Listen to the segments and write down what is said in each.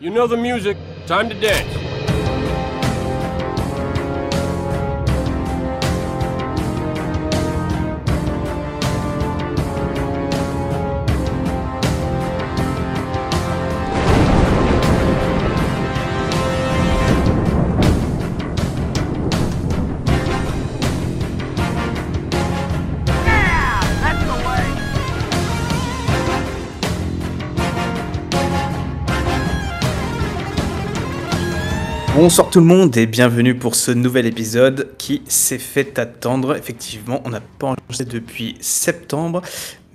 You know the music. Time to dance. Bonsoir tout le monde et bienvenue pour ce nouvel épisode qui s'est fait attendre. Effectivement, on n'a pas enregistré depuis septembre,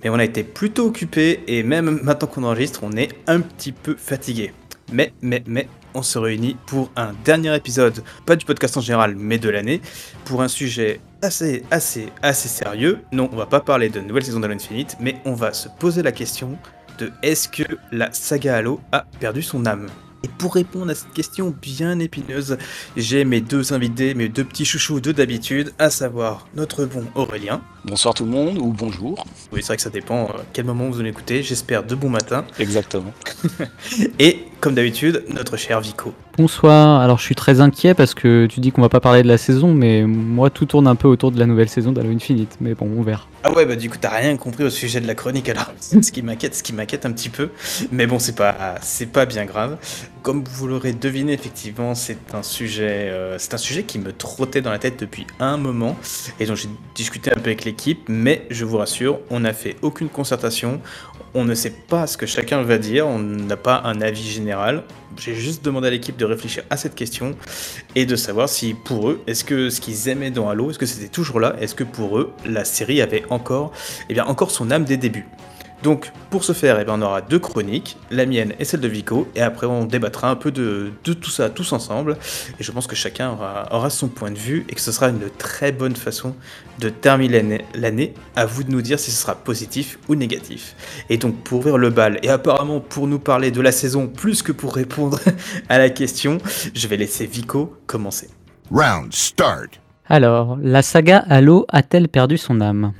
mais on a été plutôt occupé et même maintenant qu'on enregistre, on est un petit peu fatigué. Mais, mais, mais, on se réunit pour un dernier épisode, pas du podcast en général, mais de l'année, pour un sujet assez, assez, assez sérieux. Non, on va pas parler de nouvelle saison d'Halo Infinite, mais on va se poser la question de est-ce que la saga Halo a perdu son âme? Et pour répondre à cette question bien épineuse, j'ai mes deux invités, mes deux petits chouchous de d'habitude, à savoir notre bon Aurélien. Bonsoir tout le monde, ou bonjour. Oui, c'est vrai que ça dépend euh, quel moment vous allez écouter. J'espère de bon matin. Exactement. et comme d'habitude, notre cher Vico. Bonsoir, alors je suis très inquiet parce que tu dis qu'on va pas parler de la saison, mais moi tout tourne un peu autour de la nouvelle saison d'Halo Infinite, mais bon, on verra. Ah ouais, bah du coup t'as rien compris au sujet de la chronique alors, ce qui m'inquiète, ce qui m'inquiète un petit peu, mais bon c'est pas, c'est pas bien grave. Comme vous l'aurez deviné, effectivement, c'est un sujet, euh, c'est un sujet qui me trottait dans la tête depuis un moment et dont j'ai discuté un peu avec l'équipe, mais je vous rassure, on n'a fait aucune concertation, on ne sait pas ce que chacun va dire, on n'a pas un avis général. J'ai juste demandé à l'équipe de réfléchir à cette question et de savoir si pour eux, est-ce que ce qu'ils aimaient dans Halo, est-ce que c'était toujours là Est-ce que pour eux, la série avait encore, eh bien, encore son âme des débuts donc, pour ce faire, eh ben, on aura deux chroniques, la mienne et celle de Vico, et après on débattra un peu de, tout ça tous ensemble. Et je pense que chacun aura, son point de vue et que ce sera une très bonne façon de terminer l'année. À vous de nous dire si ce sera positif ou négatif. Et donc, pour ouvrir le bal, et apparemment pour nous parler de la saison plus que pour répondre à la question, je vais laisser Vico commencer. Round start. Alors, la saga Halo a-t-elle perdu son âme?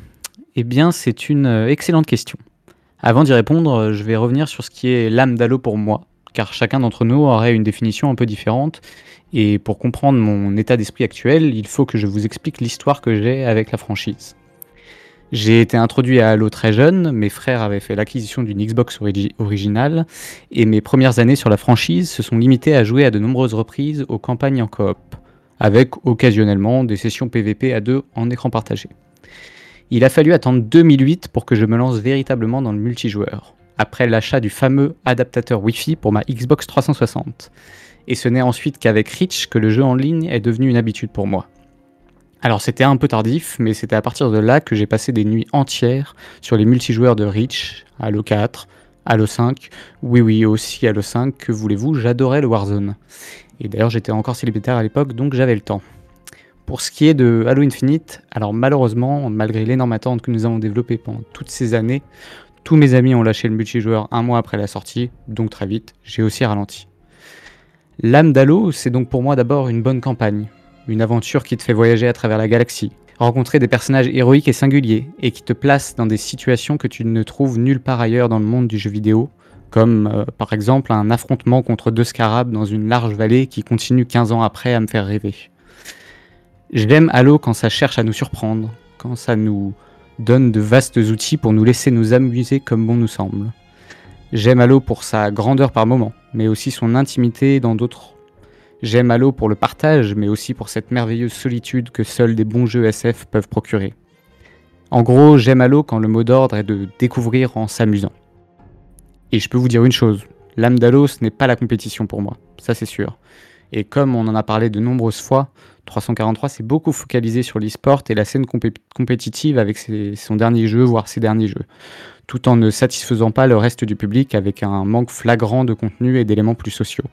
Eh bien, c'est une euh, excellente question. Avant d'y répondre, je vais revenir sur ce qui est l'âme d'Halo pour moi, car chacun d'entre nous aurait une définition un peu différente, et pour comprendre mon état d'esprit actuel, il faut que je vous explique l'histoire que j'ai avec la franchise. J'ai été introduit à Halo très jeune, mes frères avaient fait l'acquisition d'une Xbox originale, et mes premières années sur la franchise se sont limitées à jouer à de nombreuses reprises aux campagnes en coop, avec occasionnellement des sessions PvP à deux en écran partagé. Il a fallu attendre 2008 pour que je me lance véritablement dans le multijoueur, après l'achat du fameux adaptateur Wi-Fi pour ma Xbox 360. Et ce n'est ensuite qu'avec Reach que le jeu en ligne est devenu une habitude pour moi. Alors c'était un peu tardif, mais c'était à partir de là que j'ai passé des nuits entières sur les multijoueurs de Reach, Halo 4, Halo 5, oui oui aussi Halo 5, que voulez-vous, j'adorais le Warzone. Et d'ailleurs j'étais encore célibataire à l'époque, donc j'avais le temps. Pour ce qui est de Halo Infinite, alors malheureusement, malgré l'énorme attente que nous avons développée pendant toutes ces années, tous mes amis ont lâché le multijoueur un mois après la sortie, donc très vite, j'ai aussi ralenti. L'âme d'Halo, c'est donc pour moi d'abord une bonne campagne, une aventure qui te fait voyager à travers la galaxie, rencontrer des personnages héroïques et singuliers, et qui te place dans des situations que tu ne trouves nulle part ailleurs dans le monde du jeu vidéo, comme euh, par exemple un affrontement contre deux scarabs dans une large vallée qui continue 15 ans après à me faire rêver. J'aime Halo quand ça cherche à nous surprendre, quand ça nous donne de vastes outils pour nous laisser nous amuser comme bon nous semble. J'aime Halo pour sa grandeur par moment, mais aussi son intimité dans d'autres. J'aime Halo pour le partage, mais aussi pour cette merveilleuse solitude que seuls des bons jeux SF peuvent procurer. En gros, j'aime Halo quand le mot d'ordre est de découvrir en s'amusant. Et je peux vous dire une chose, l'âme d'Halo, ce n'est pas la compétition pour moi, ça c'est sûr. Et comme on en a parlé de nombreuses fois, 343 s'est beaucoup focalisé sur l'e-sport et la scène compétitive avec son dernier jeu, voire ses derniers jeux, tout en ne satisfaisant pas le reste du public avec un manque flagrant de contenu et d'éléments plus sociaux.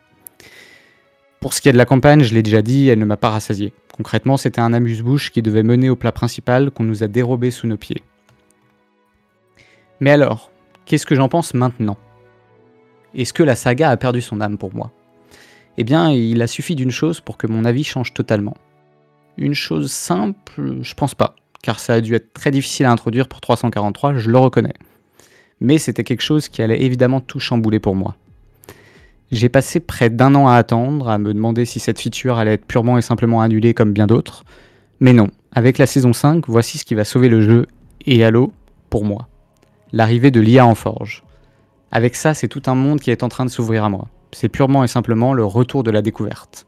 Pour ce qui est de la campagne, je l'ai déjà dit, elle ne m'a pas rassasié. Concrètement, c'était un amuse-bouche qui devait mener au plat principal qu'on nous a dérobé sous nos pieds. Mais alors, qu'est-ce que j'en pense maintenant? Est-ce que la saga a perdu son âme pour moi? Eh bien, il a suffi d'une chose pour que mon avis change totalement. Une chose simple, je pense pas, car ça a dû être très difficile à introduire pour 343, je le reconnais. Mais c'était quelque chose qui allait évidemment tout chambouler pour moi. J'ai passé près d'un an à attendre, à me demander si cette feature allait être purement et simplement annulée comme bien d'autres. Mais non, avec la saison 5, voici ce qui va sauver le jeu et Halo pour moi. L'arrivée de l'IA en forge. Avec ça, c'est tout un monde qui est en train de s'ouvrir à moi. C'est purement et simplement le retour de la découverte.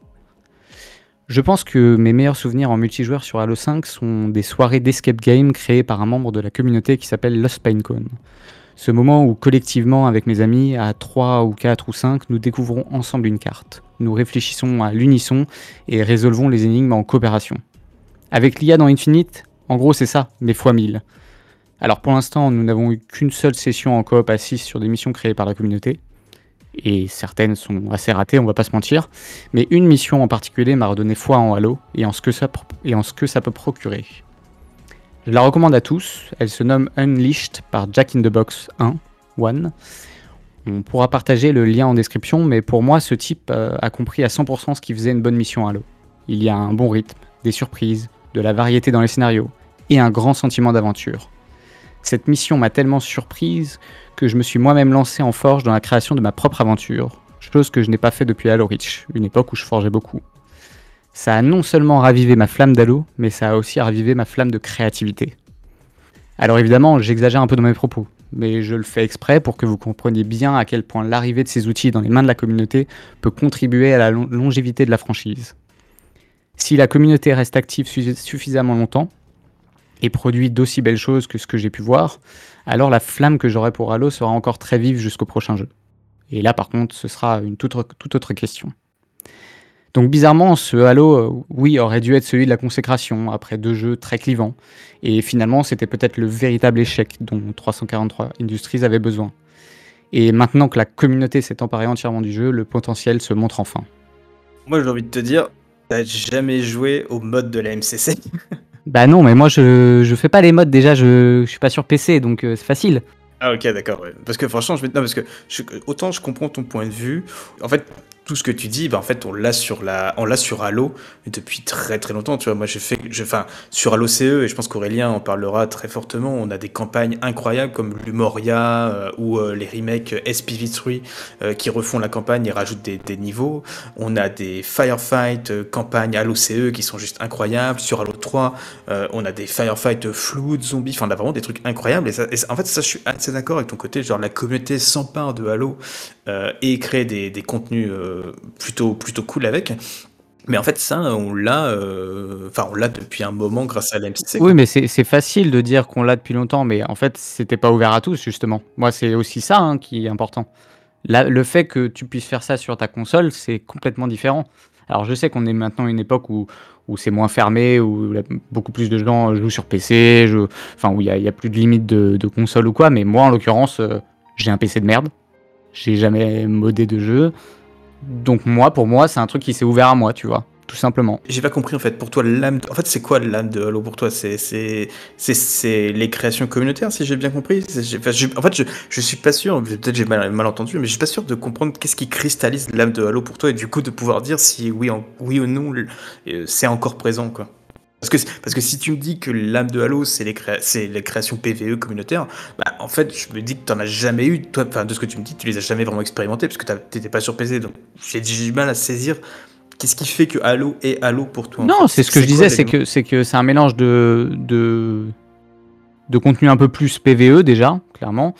Je pense que mes meilleurs souvenirs en multijoueur sur Halo 5 sont des soirées d'escape game créées par un membre de la communauté qui s'appelle Lost Pinecone. Ce moment où collectivement avec mes amis, à 3 ou 4 ou 5, nous découvrons ensemble une carte. Nous réfléchissons à l'unisson et résolvons les énigmes en coopération. Avec l'IA dans Infinite, en gros c'est ça, mais fois 1000. Alors pour l'instant, nous n'avons eu qu'une seule session en coop à 6 sur des missions créées par la communauté. Et certaines sont assez ratées, on va pas se mentir. Mais une mission en particulier m'a redonné foi en Halo et en ce que ça, peut procurer. Je la recommande à tous, elle se nomme Unleashed par Jack in the Box 1, One. On pourra partager le lien en description, mais pour moi, ce type euh, a compris à 100% ce qui faisait une bonne mission Halo. Il y a un bon rythme, des surprises, de la variété dans les scénarios, et un grand sentiment d'aventure. Cette mission m'a tellement surprise que je me suis moi-même lancé en forge dans la création de ma propre aventure, chose que je n'ai pas fait depuis Halo Reach, une époque où je forgeais beaucoup. Ça a non seulement ravivé ma flamme d'Halo, mais ça a aussi ravivé ma flamme de créativité. Alors évidemment, j'exagère un peu dans mes propos, mais je le fais exprès pour que vous compreniez bien à quel point l'arrivée de ces outils dans les mains de la communauté peut contribuer à la longévité de la franchise. Si la communauté reste active suffisamment longtemps et produit d'aussi belles choses que ce que j'ai pu voir, alors la flamme que j'aurai pour Halo sera encore très vive jusqu'au prochain jeu. Et là par contre, ce sera une toute autre question. Donc bizarrement, ce Halo, euh, oui, aurait dû être celui de la consécration, après deux jeux très clivants. Et finalement, c'était peut-être le véritable échec dont 343 Industries avait besoin. Et maintenant que la communauté s'est emparée entièrement du jeu, le potentiel se montre enfin. Moi, j'ai envie de te dire, t'as jamais joué au mode de la MCC Bah non, mais moi, je, je fais pas les modes déjà, je, je suis pas sur PC, donc euh, c'est facile. Ah ok d'accord parce que franchement je non parce que autant je comprends ton point de vue en fait tout ce que tu dis, ben en fait, on l'a sur la, on l'a sur Halo depuis très très longtemps. Tu vois, moi j'ai fait, enfin, sur Halo CE et je pense qu'Aurélien en parlera très fortement. On a des campagnes incroyables comme l'Umoria euh, ou euh, les remakes SPV3 euh, qui refont la campagne et rajoutent des, niveaux. On a des firefight campagnes Halo CE qui sont juste incroyables. Sur Halo 3, on a des firefight flou zombies. Enfin, on a vraiment des trucs incroyables. Et, ça, en fait, ça, je suis assez d'accord avec ton côté. Genre, la communauté s'empare de Halo et crée des contenus plutôt, plutôt cool avec. Mais en fait, ça, on l'a, euh, on l'a depuis un moment grâce à l'MCC. Oui, mais c'est facile de dire qu'on l'a depuis longtemps, mais en fait, c'était pas ouvert à tous, justement. Moi, c'est aussi ça hein, qui est important. le fait que tu puisses faire ça sur ta console, c'est complètement différent. Alors, je sais qu'on est maintenant à une époque où, où c'est moins fermé, où beaucoup plus de gens jouent sur PC, enfin, où il n'y a, plus de limite de, de, console ou quoi, mais moi, en l'occurrence, euh, j'ai un PC de merde. J'ai jamais modé de jeu. Donc moi, pour moi, c'est un truc qui s'est ouvert à moi, tu vois, tout simplement. J'ai pas compris en fait. Pour toi, l'âme, en fait, c'est quoi l'âme de Halo pour toi? C'est c'est les créations communautaires, si j'ai bien compris? en fait, je je suis pas sûr. Peut-être j'ai mal, entendu, mais je suis pas sûr de comprendre qu'est-ce qui cristallise l'âme de Halo pour toi et du coup de pouvoir dire si oui, oui ou non euh, c'est encore présent, quoi. Parce que, parce que si tu me dis que l'âme de Halo, c'est les, les créations PVE communautaires, bah, en fait, je me dis que tu n'en as jamais eu. Toi, de ce que tu me dis, tu les as jamais vraiment expérimentés parce que tu n'étais pas sur PC. Donc, j'ai du mal à saisir qu'est-ce qui fait que Halo est Halo pour toi. Non, c'est ce que je disais, c'est que c'est que c'est un mélange de, de, de contenu un peu plus PVE déjà, clairement,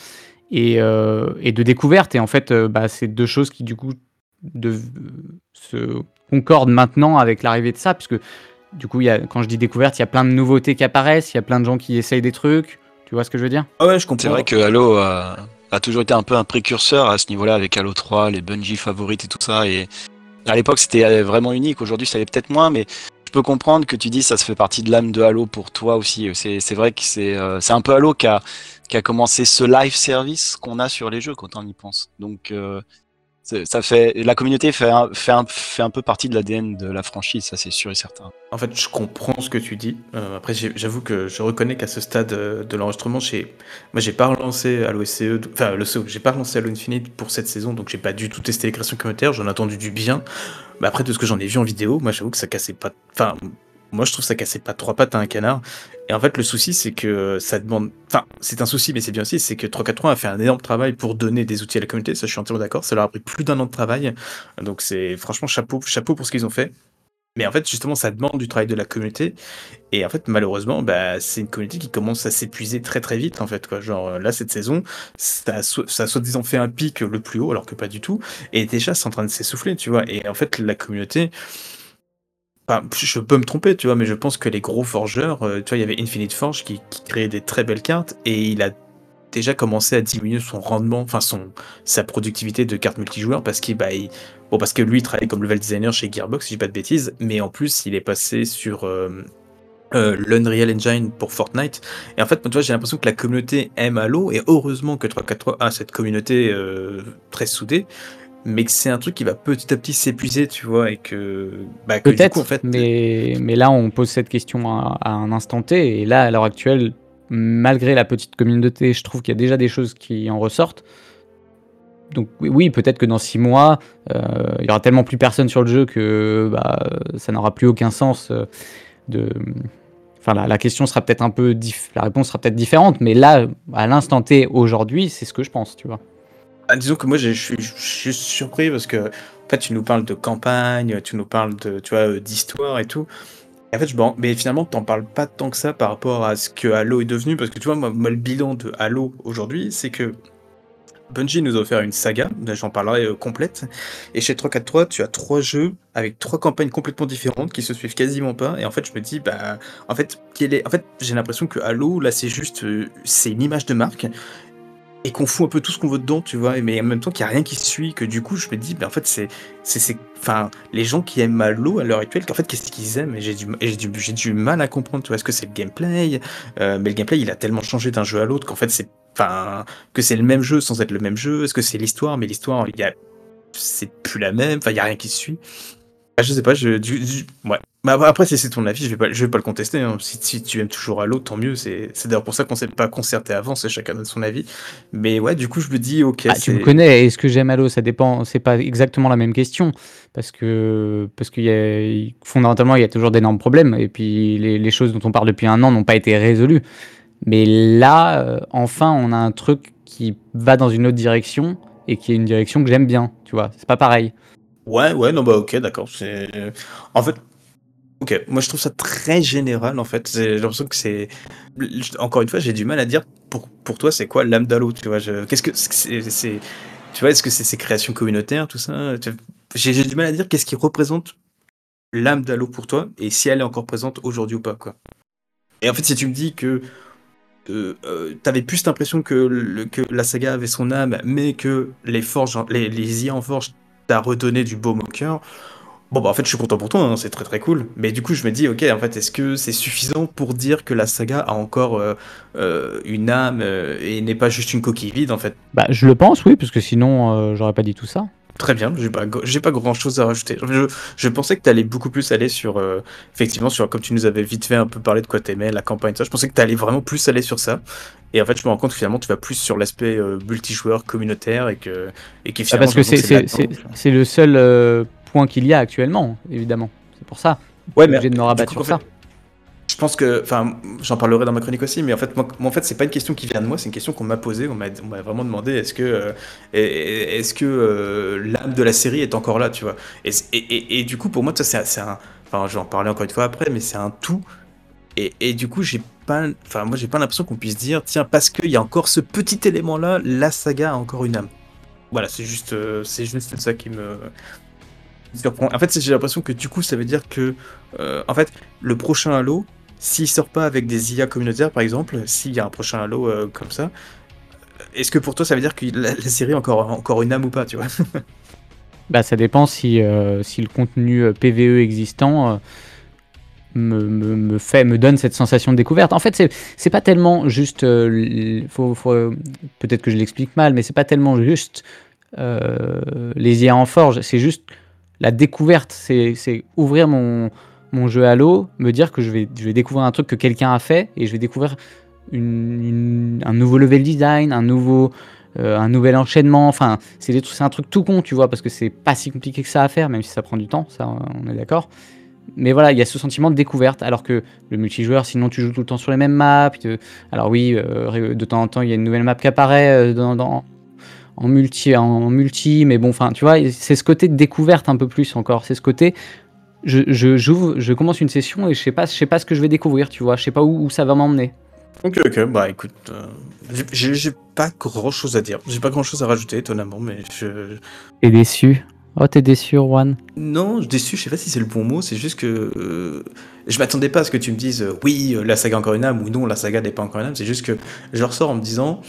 et, euh, et de découverte. Et en fait, euh, bah, c'est deux choses qui, du coup, de, se concordent maintenant avec l'arrivée de ça, puisque du coup, y a, quand je dis découverte, il y a plein de nouveautés qui apparaissent, il y a plein de gens qui essayent des trucs. Tu vois ce que je veux dire? Ah ouais, je comprends. C'est vrai que Halo a, toujours été un peu un précurseur à ce niveau-là avec Halo 3, les Bungie favorites et tout ça. Et à l'époque, c'était vraiment unique. Aujourd'hui, ça l'est peut-être moins, mais je peux comprendre que tu dis ça se fait partie de l'âme de Halo pour toi aussi. C'est vrai que c'est euh, un peu Halo qui a, qui a commencé ce live service qu'on a sur les jeux quand on y pense. Donc euh, ça fait la communauté fait un, fait fait un peu partie de l'ADN de la franchise, ça c'est sûr et certain. En fait, je comprends ce que tu dis. Euh, après, j'avoue que je reconnais qu'à ce stade euh, de l'enregistrement, moi j'ai pas relancé à l'OSCE, enfin le j'ai pas relancé Halo Infinite pour cette saison, donc j'ai pas du tout testé les créations communautaires. J'en ai entendu du bien. Mais après, de ce que j'en ai vu en vidéo, moi j'avoue que ça cassait pas. Enfin, moi je trouve ça cassait pas trois pattes à un canard. Et en fait, le souci, c'est que ça demande. Enfin, c'est un souci, mais c'est bien aussi, c'est que 343 a fait un énorme travail pour donner des outils à la communauté. Ça, je suis entièrement d'accord. Ça leur a pris plus d'un an de travail. Donc, c'est franchement chapeau, chapeau pour ce qu'ils ont fait. Mais en fait, justement, ça demande du travail de la communauté. Et en fait, malheureusement, bah, c'est une communauté qui commence à s'épuiser très très vite, en fait. Genre, là, cette saison, ça a, ça soi-disant fait un pic le plus haut, alors que pas du tout. Et déjà, c'est en train de s'essouffler, tu vois. Et en fait, la communauté, je peux me tromper, tu vois, mais je pense que les gros forgeurs, euh, tu vois, il y avait Infinite Forge qui, créait des très belles cartes et il a déjà commencé à diminuer son rendement, enfin son sa productivité de cartes multijoueurs parce qu'il bah, bon parce que lui il travaille comme level designer chez Gearbox, si je dis pas de bêtises, mais en plus il est passé sur euh, euh, l'Unreal Engine pour Fortnite. Et en fait, tu vois, j'ai l'impression que la communauté aime Halo, et heureusement que 343 a cette communauté très soudée, mais que c'est un truc qui va petit à petit s'épuiser, tu vois, et que. Bah, Peut-être, en fait. Mais, mais là, on pose cette question à, un instant T, et là, à l'heure actuelle, malgré la petite communauté, je trouve qu'il y a déjà des choses qui en ressortent. Donc oui, peut-être que dans six mois, euh, il y aura tellement plus personne sur le jeu que bah, ça n'aura plus aucun sens euh, de. Enfin, la, la question sera peut-être un peu, la réponse sera peut-être différente, mais là, à l'instant T, aujourd'hui, c'est ce que je pense, tu vois. Ah, disons que moi, je suis surpris parce que, en fait, tu nous parles de campagne, tu nous parles de, tu vois, euh, d'histoire et tout. en fait, je, mais finalement, t'en parles pas tant que ça par rapport à ce que Halo est devenu, parce que tu vois, moi, le bilan de Halo aujourd'hui, c'est que Bungie nous a offert une saga, j'en parlerai euh, complète, et chez 343, tu as trois jeux avec trois campagnes complètement différentes qui se suivent quasiment pas, et en fait, je me dis, bah, en fait, est... en fait j'ai l'impression que Halo, là, c'est juste, euh, c'est une image de marque, et qu'on fout un peu tout ce qu'on veut dedans, tu vois, mais en même temps qu'il n'y a rien qui suit, que du coup je me dis, ben en fait c'est, c'est, enfin, les gens qui aiment Halo à l'heure actuelle, qu'en fait qu'est-ce qu'ils aiment, et j'ai du, j'ai du, j'ai du mal à comprendre, tu vois, est-ce que c'est le gameplay, euh, mais le gameplay il a tellement changé d'un jeu à l'autre qu'en fait c'est, enfin, que c'est le même jeu sans être le même jeu, est-ce que c'est l'histoire, mais l'histoire il y a, c'est plus la même, enfin il y a rien qui suit. Ah, je sais pas, je, du, ouais, bah, après, si c'est ton avis, je vais pas, je vais pas le contester. Hein. Si, tu aimes toujours Halo, tant mieux. C'est, d'ailleurs pour ça qu'on s'est pas concerté avant, c'est chacun de son avis. Mais ouais, du coup, je me dis, ok. Ah, tu me connais, est-ce que j'aime Halo? Ça dépend, c'est pas exactement la même question. Parce que, parce qu'il y a, fondamentalement, il y a toujours d'énormes problèmes. Et puis, les, choses dont on parle depuis un an n'ont pas été résolues. Mais là, euh, enfin, on a un truc qui va dans une autre direction et qui est une direction que j'aime bien. Tu vois, c'est pas pareil. Ouais, ouais, non, bah ok, d'accord. En fait, Ok, moi je trouve ça très général en fait. J'ai l'impression que c'est. Encore une fois, j'ai du mal à dire pour, pour toi c'est quoi l'âme d'Halo, tu vois. Qu'est-ce que c'est. Tu vois, est-ce que c'est ces créations communautaires, tout ça J'ai du mal à dire qu'est-ce qui représente l'âme d'Halo pour toi et si elle est encore présente aujourd'hui ou pas, quoi. Et en fait, si tu me dis que euh, euh, t'avais plus l'impression que, que la saga avait son âme, mais que les forges, les, les IA en forge t'a redonné du beau au cœur, Bon, bah en fait, je suis content pour toi, hein, c'est très très cool. Mais du coup, je me dis, ok, en fait, est-ce que c'est suffisant pour dire que la saga a encore euh, euh, une âme euh, et n'est pas juste une coquille vide, en fait? Bah, je le pense, oui, parce que sinon, j'aurais pas dit tout ça. Très bien, j'ai pas, j'ai pas grand chose à rajouter. Je, pensais que tu allais beaucoup plus aller sur, effectivement, sur, comme tu nous avais vite fait un peu parler de quoi t'aimais, la campagne, ça. Je pensais que tu allais vraiment plus aller sur ça. Et en fait, je me rends compte que finalement, tu vas plus sur l'aspect multijoueur communautaire et que, et qui ah, parce que c'est, le seul qu'il y a actuellement, évidemment. C'est pour ça. Ouais, mais de me rabattre sur ça. Je pense que, enfin, j'en parlerai dans ma chronique aussi, mais en fait, moi, en fait, c'est pas une question qui vient de moi, c'est une question qu'on m'a posée. On m'a vraiment demandé est-ce que, euh, est-ce que euh, l'âme de la série est encore là, tu vois? Et, du coup, pour moi, c'est un, enfin, je vais en parler encore une fois après, mais c'est un tout. Et, du coup, j'ai pas, enfin, moi, j'ai pas l'impression qu'on puisse dire tiens, parce qu'il y a encore ce petit élément-là, la saga a encore une âme. Voilà, c'est juste, euh, c'est juste ça qui me, en fait, j'ai l'impression que du coup, ça veut dire que, en fait, le prochain Halo, s'il sort pas avec des IA communautaires, par exemple, s'il y a un prochain Halo euh, comme ça, est-ce que pour toi, ça veut dire que la, série a encore, encore une âme ou pas, tu vois? Bah, ça dépend si, euh, si le contenu PVE existant me, me, fait, me donne cette sensation de découverte. En fait, c'est pas tellement juste. Peut-être que je l'explique mal, mais c'est pas tellement juste les IA en forge, c'est juste la découverte, c'est ouvrir mon, mon jeu Halo, me dire que je vais, découvrir un truc que quelqu'un a fait et je vais découvrir un nouveau level design, un nouveau, euh, nouvel enchaînement. Enfin, c'est un truc tout con, tu vois, parce que c'est pas si compliqué que ça à faire, même si ça prend du temps, ça, on est d'accord. mais voilà, il y a ce sentiment de découverte, alors que le multijoueur, sinon tu joues tout le temps sur les mêmes maps. Alors oui, euh, de temps en temps, il y a une nouvelle map qui apparaît dans, en, multi, en multi, mais bon, enfin, tu vois, c'est ce côté de découverte un peu plus encore. C'est ce côté, je, je, je commence une session et je sais pas, je sais pas ce que je vais découvrir, tu vois, je sais pas où, ça va m'emmener. Ok, ok, bah écoute, euh, j'ai pas grand chose à dire. J'ai pas grand chose à rajouter, étonnamment, mais je. T'es déçu? Oh, t'es déçu, Juan Non, déçu, je sais pas si c'est le bon mot, c'est juste que euh, je m'attendais pas à ce que tu me dises euh, oui, euh, la saga encore une âme ou non, la saga n'est pas encore une âme. C'est juste que je ressors en me disant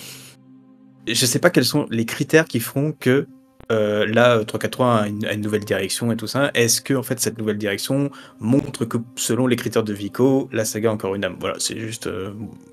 je sais pas quels sont les critères qui feront que là 343 a une, a une, nouvelle direction et tout ça. Est-ce que en fait cette nouvelle direction montre que selon les critères de Vico, la saga encore une âme? Voilà, c'est juste.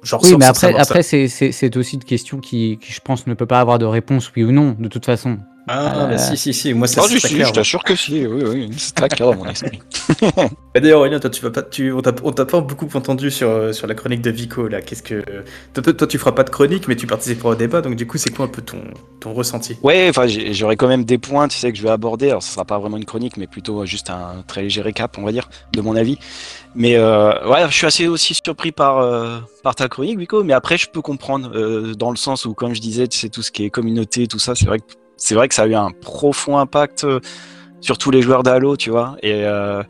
genre oui, mais après, après c'est aussi une question qui, qui, je pense, ne peut pas avoir de réponse oui ou non, de toute façon. Ah, mais si, si, si, moi c'est oh, si, clair. Je t'assure que si, oui, oui, c'est très clair dans mon esprit. D'ailleurs, Aurélien, toi, tu vas pas, tu, on t'a pas beaucoup entendu sur, euh, sur la chronique de Vico, là. Qu'est-ce que. Toi, toi, tu feras pas de chronique, mais tu participeras au débat, donc du coup, c'est quoi un peu ton, ton ressenti? Ouais, enfin, j'aurais quand même des points, tu sais, que je vais aborder. Alors, ce sera pas vraiment une chronique, mais plutôt juste un très léger récap, on va dire, de mon avis. Mais euh, ouais, je suis assez aussi surpris par, euh, par ta chronique, Vico, mais après, je peux comprendre, euh, dans le sens où, comme je disais, tu sais, tout ce qui est communauté, tout ça, c'est vrai que c'est vrai que ça a eu un profond impact euh, sur tous les joueurs d'Halo, tu vois. Et euh,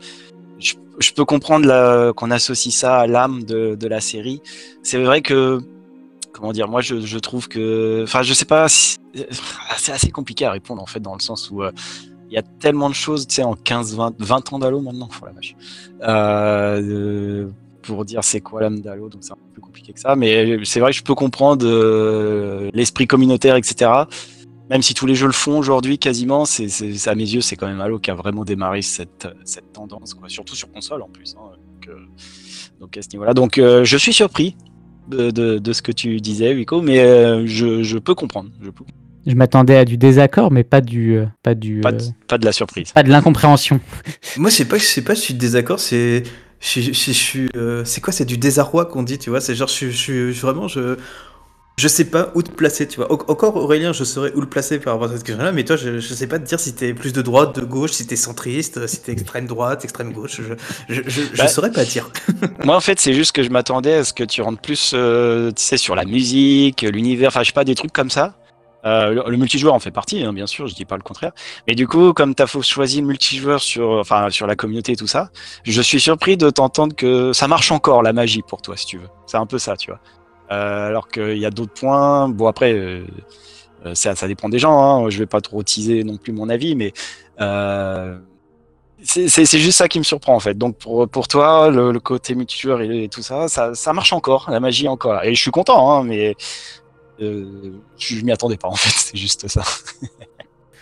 je, peux comprendre qu'on associe ça à l'âme de, la série. C'est vrai que, comment dire, moi je, trouve que, enfin, je sais pas, c'est assez compliqué à répondre en fait, dans le sens où euh, il y a tellement de choses, tu sais, en 15, 20, 20 ans d'Halo maintenant, pour dire c'est quoi l'âme d'Halo, donc c'est un peu plus compliqué que ça. Mais c'est vrai que je peux comprendre l'esprit communautaire, etc. Même si tous les jeux le font aujourd'hui quasiment, c'est, à mes yeux, c'est quand même Halo qui a vraiment démarré cette, cette tendance, quoi. surtout sur console en plus. Hein. Donc, euh, donc, à ce niveau-là. Donc euh, je suis surpris de, de, ce que tu disais, Rico, mais euh, je, je, peux comprendre. Je, peux... je m'attendais à du désaccord, mais pas du. pas, du pas, de, la surprise. Pas de l'incompréhension. Moi, je sais pas, je sais pas si je suis désaccord, c'est. Je, je, suis, c'est quoi C'est du désarroi qu'on dit, tu vois? C'est genre, je, je, vraiment, je, je sais pas où te placer, tu vois. Encore Aurélien, je saurais où le placer par rapport à cette question-là, mais toi, je, je sais pas te dire si t'es plus de droite, de gauche, si t'es centriste, si t'es extrême droite, extrême gauche. Je, je, je, bah, saurais pas dire. moi, en fait, c'est juste que je m'attendais à ce que tu rentres plus, euh, tu sais, sur la musique, l'univers, enfin, je sais pas, des trucs comme ça. Euh, le, multijoueur en fait partie, hein, bien sûr, je dis pas le contraire. Mais du coup, comme tu as choisi le multijoueur sur, enfin, sur la communauté et tout ça, je suis surpris de t'entendre que ça marche encore la magie pour toi, si tu veux. C'est un peu ça, tu vois. Euh, alors qu'il y a d'autres points. Bon, après, euh, euh, ça, ça, dépend des gens. Hein. Je vais pas trop teaser non plus mon avis, mais c'est juste ça qui me surprend en fait. Donc pour, pour toi, le, côté multijoueur et, tout ça, ça, marche encore, la magie encore. Et je suis content, hein, mais euh, je m'y attendais pas en fait, c'est juste ça.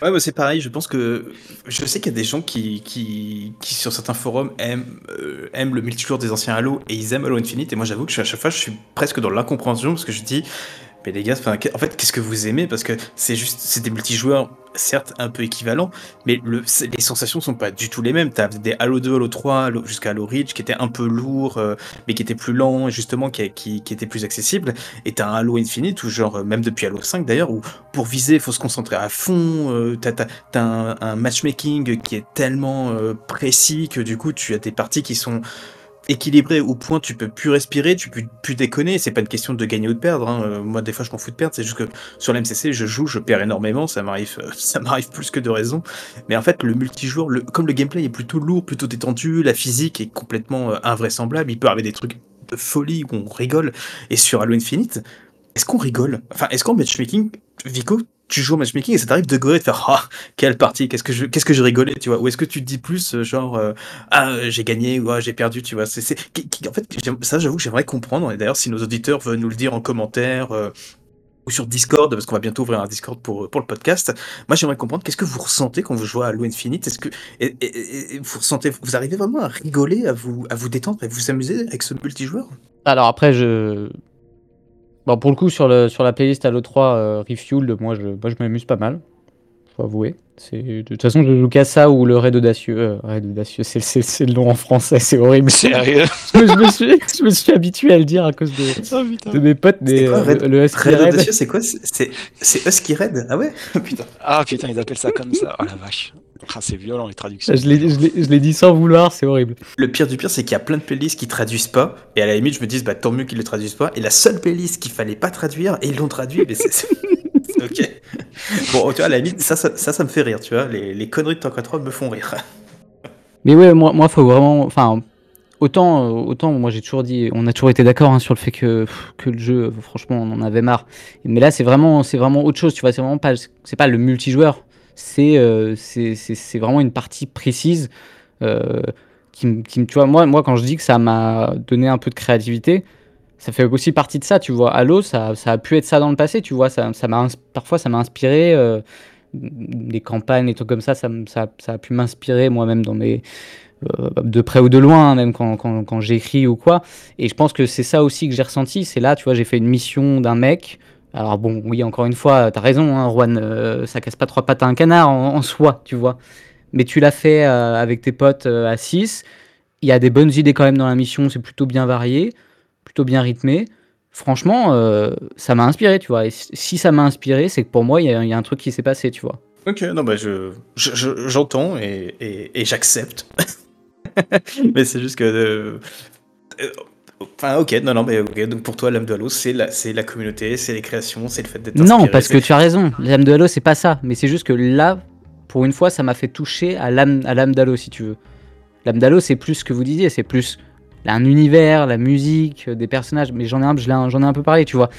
Ouais, bah, c'est pareil. Je pense que je sais qu'il y a des gens qui, sur certains forums aiment, euh, aiment le multijoueur des anciens Halo et ils aiment Halo Infinite. Et moi, j'avoue que à chaque fois, je suis presque dans l'incompréhension parce que je dis, les gars, en fait, qu'est-ce que vous aimez? Parce que c'est juste, c'est des multijoueurs, certes, un peu équivalents, mais le, les sensations sont pas du tout les mêmes. T'as des Halo 2, Halo 3, jusqu'à Halo Reach, qui étaient un peu lourds, euh, mais qui étaient plus lents, justement, qui, qui, qui étaient plus accessibles. Et t'as un Halo Infinite, ou genre, même depuis Halo 5 d'ailleurs, où pour viser, il faut se concentrer à fond. Euh, t'as as, un, un, matchmaking qui est tellement euh, précis que du coup, tu as des parties qui sont équilibré au point tu peux plus respirer, tu peux plus déconner. C'est pas une question de gagner ou de perdre. Hein. Euh, moi, des fois, je m'en fous de perdre. C'est juste que sur l'MCC, je joue, je perds énormément. Ça m'arrive, euh, ça m'arrive plus que de raison. Mais en fait, le multijoueur, comme le gameplay est plutôt lourd, plutôt détendu, la physique est complètement euh, invraisemblable. Il peut arriver des trucs de folie où on rigole. Et sur Halo Infinite, est-ce qu'on rigole? Enfin, est-ce qu'en matchmaking, Vico, tu joues au matchmaking et ça t'arrive de gorer de faire ah quelle partie qu'est-ce que je qu'est-ce tu vois? Ou est-ce que tu te dis plus euh, genre euh, ah j'ai gagné ou ah, j'ai perdu tu vois? C'est c'est en fait ça j'avoue que j'aimerais comprendre et d'ailleurs si nos auditeurs veulent nous le dire en commentaire euh, ou sur Discord parce qu'on va bientôt ouvrir un Discord pour pour le podcast moi j'aimerais comprendre qu'est-ce que vous ressentez quand vous jouez à Halo Infinite? Est-ce que et, vous ressentez vous arrivez vraiment à rigoler à vous à vous détendre à vous amuser avec ce multijoueur? Alors après je Bon, pour le coup, sur, le, sur la playlist Halo 3 euh, Refueled, moi je, moi, je m'amuse pas mal. Faut avouer. De toute façon, je joue qu'à ça ou le Raid Audacieux. Euh, Raid Audacieux, c'est le nom en français, c'est horrible. Sérieux je, me suis, je me suis habitué à le dire à cause de, oh, de mes potes. Mais, quoi, euh, le Husky Raid, Audacieux, c'est quoi C'est Husky Raid? Ah ouais? Putain. Ah putain, ils appellent ça comme ça. Oh la vache. Ah, c'est violent les traductions. Je l'ai dit sans vouloir, c'est horrible. Le pire du pire, c'est qu'il y a plein de playlists qui traduisent pas, et à la limite, je me dis, bah tant mieux qu'ils le traduisent pas. Et la seule playlist qu'il fallait pas traduire, et ils l'ont traduit, mais c'est. Ok. Bon, tu vois, à la limite, ça, ça, ça, me fait rire, tu vois. Les, conneries de Tank 3 me font rire. Mais ouais, moi, moi, faut vraiment. Enfin, autant, autant moi j'ai toujours dit, on a toujours été d'accord hein, sur le fait que, que le jeu, franchement, on en avait marre. Mais là, c'est vraiment, c'est vraiment autre chose, tu vois. C'est vraiment pas, c'est pas le multijoueur. C'est, euh, c'est vraiment une partie précise. Euh, qui, qui, tu vois, moi, moi, quand je dis que ça m'a donné un peu de créativité, ça fait aussi partie de ça, tu vois. Halo, ça, a pu être ça dans le passé, tu vois. Ça, m'a, parfois, ça m'a inspiré. Euh, des campagnes et tout comme ça, ça, a pu m'inspirer moi-même dans mes, euh, de près ou de loin, hein, même quand, j'écris ou quoi. Et je pense que c'est ça aussi que j'ai ressenti. C'est là, tu vois, j'ai fait une mission d'un mec. Alors bon, oui, encore une fois, t'as raison, hein, Juan, euh, ça casse pas trois pattes à un canard en, soi, tu vois. Mais tu l'as fait avec tes potes à 6. Il y a des bonnes idées quand même dans la mission, c'est plutôt bien varié, plutôt bien rythmé. Franchement, ça m'a inspiré, tu vois. Et si ça m'a inspiré, c'est que pour moi, il y, y, a un truc qui s'est passé, tu vois. Ok, non, bah je, j'entends et, et, et j'accepte. mais c'est juste que. Euh, euh, enfin, ok, non, non, mais ok. Donc pour toi, l'âme de Halo, c'est la, la communauté, c'est les créations, c'est le fait d'être. Non, parce que tu as raison. L'âme de Halo, c'est pas ça. Mais c'est juste que là, pour une fois, ça m'a fait toucher à l'âme, à l'âme d'Halo, si tu veux. L'âme d'Halo, c'est plus ce que vous disiez, c'est plus un univers, la musique, des personnages. Mais j'en ai un, j'en ai un peu parlé, tu vois.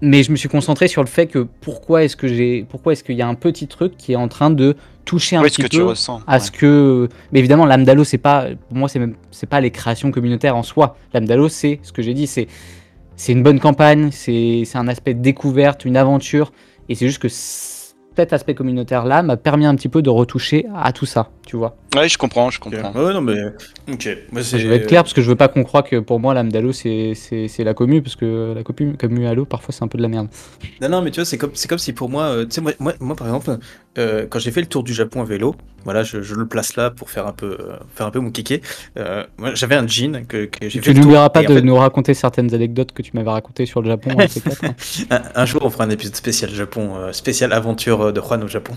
Mais je me suis concentré sur le fait que pourquoi est-ce que j'ai pourquoi est-ce qu'il y a un petit truc qui est en train de toucher un petit peu à ce que mais évidemment l'Amdalo c'est pas pour moi c'est même c'est pas les créations communautaires en soi. l'Amdalo c'est ce que j'ai dit c'est c'est une bonne campagne c'est un aspect de découverte une aventure et c'est juste que cet aspect communautaire là m'a permis un petit peu de retoucher à tout ça tu vois Ouais, je comprends, je comprends. Ouais, non, mais. Ok. je vais être clair parce que je veux pas qu'on croie que pour moi, l'âme d'Halo, c'est la commu, parce que la commu, commu Halo, parfois, c'est un peu de la merde. Non, non, mais tu vois, c'est comme, comme si pour moi, euh, tu sais, moi, moi, moi, par exemple, euh, quand j'ai fait le tour du Japon à vélo, voilà, je, je, le place là pour faire un peu, euh, faire un peu mon kéké. moi, j'avais un jean que, que j'ai Tu n'oublieras pas de nous raconter certaines anecdotes que tu m'avais racontées sur le Japon. Hein, un, un, jour, on fera un épisode spécial Japon, spécial aventure de Juan au Japon.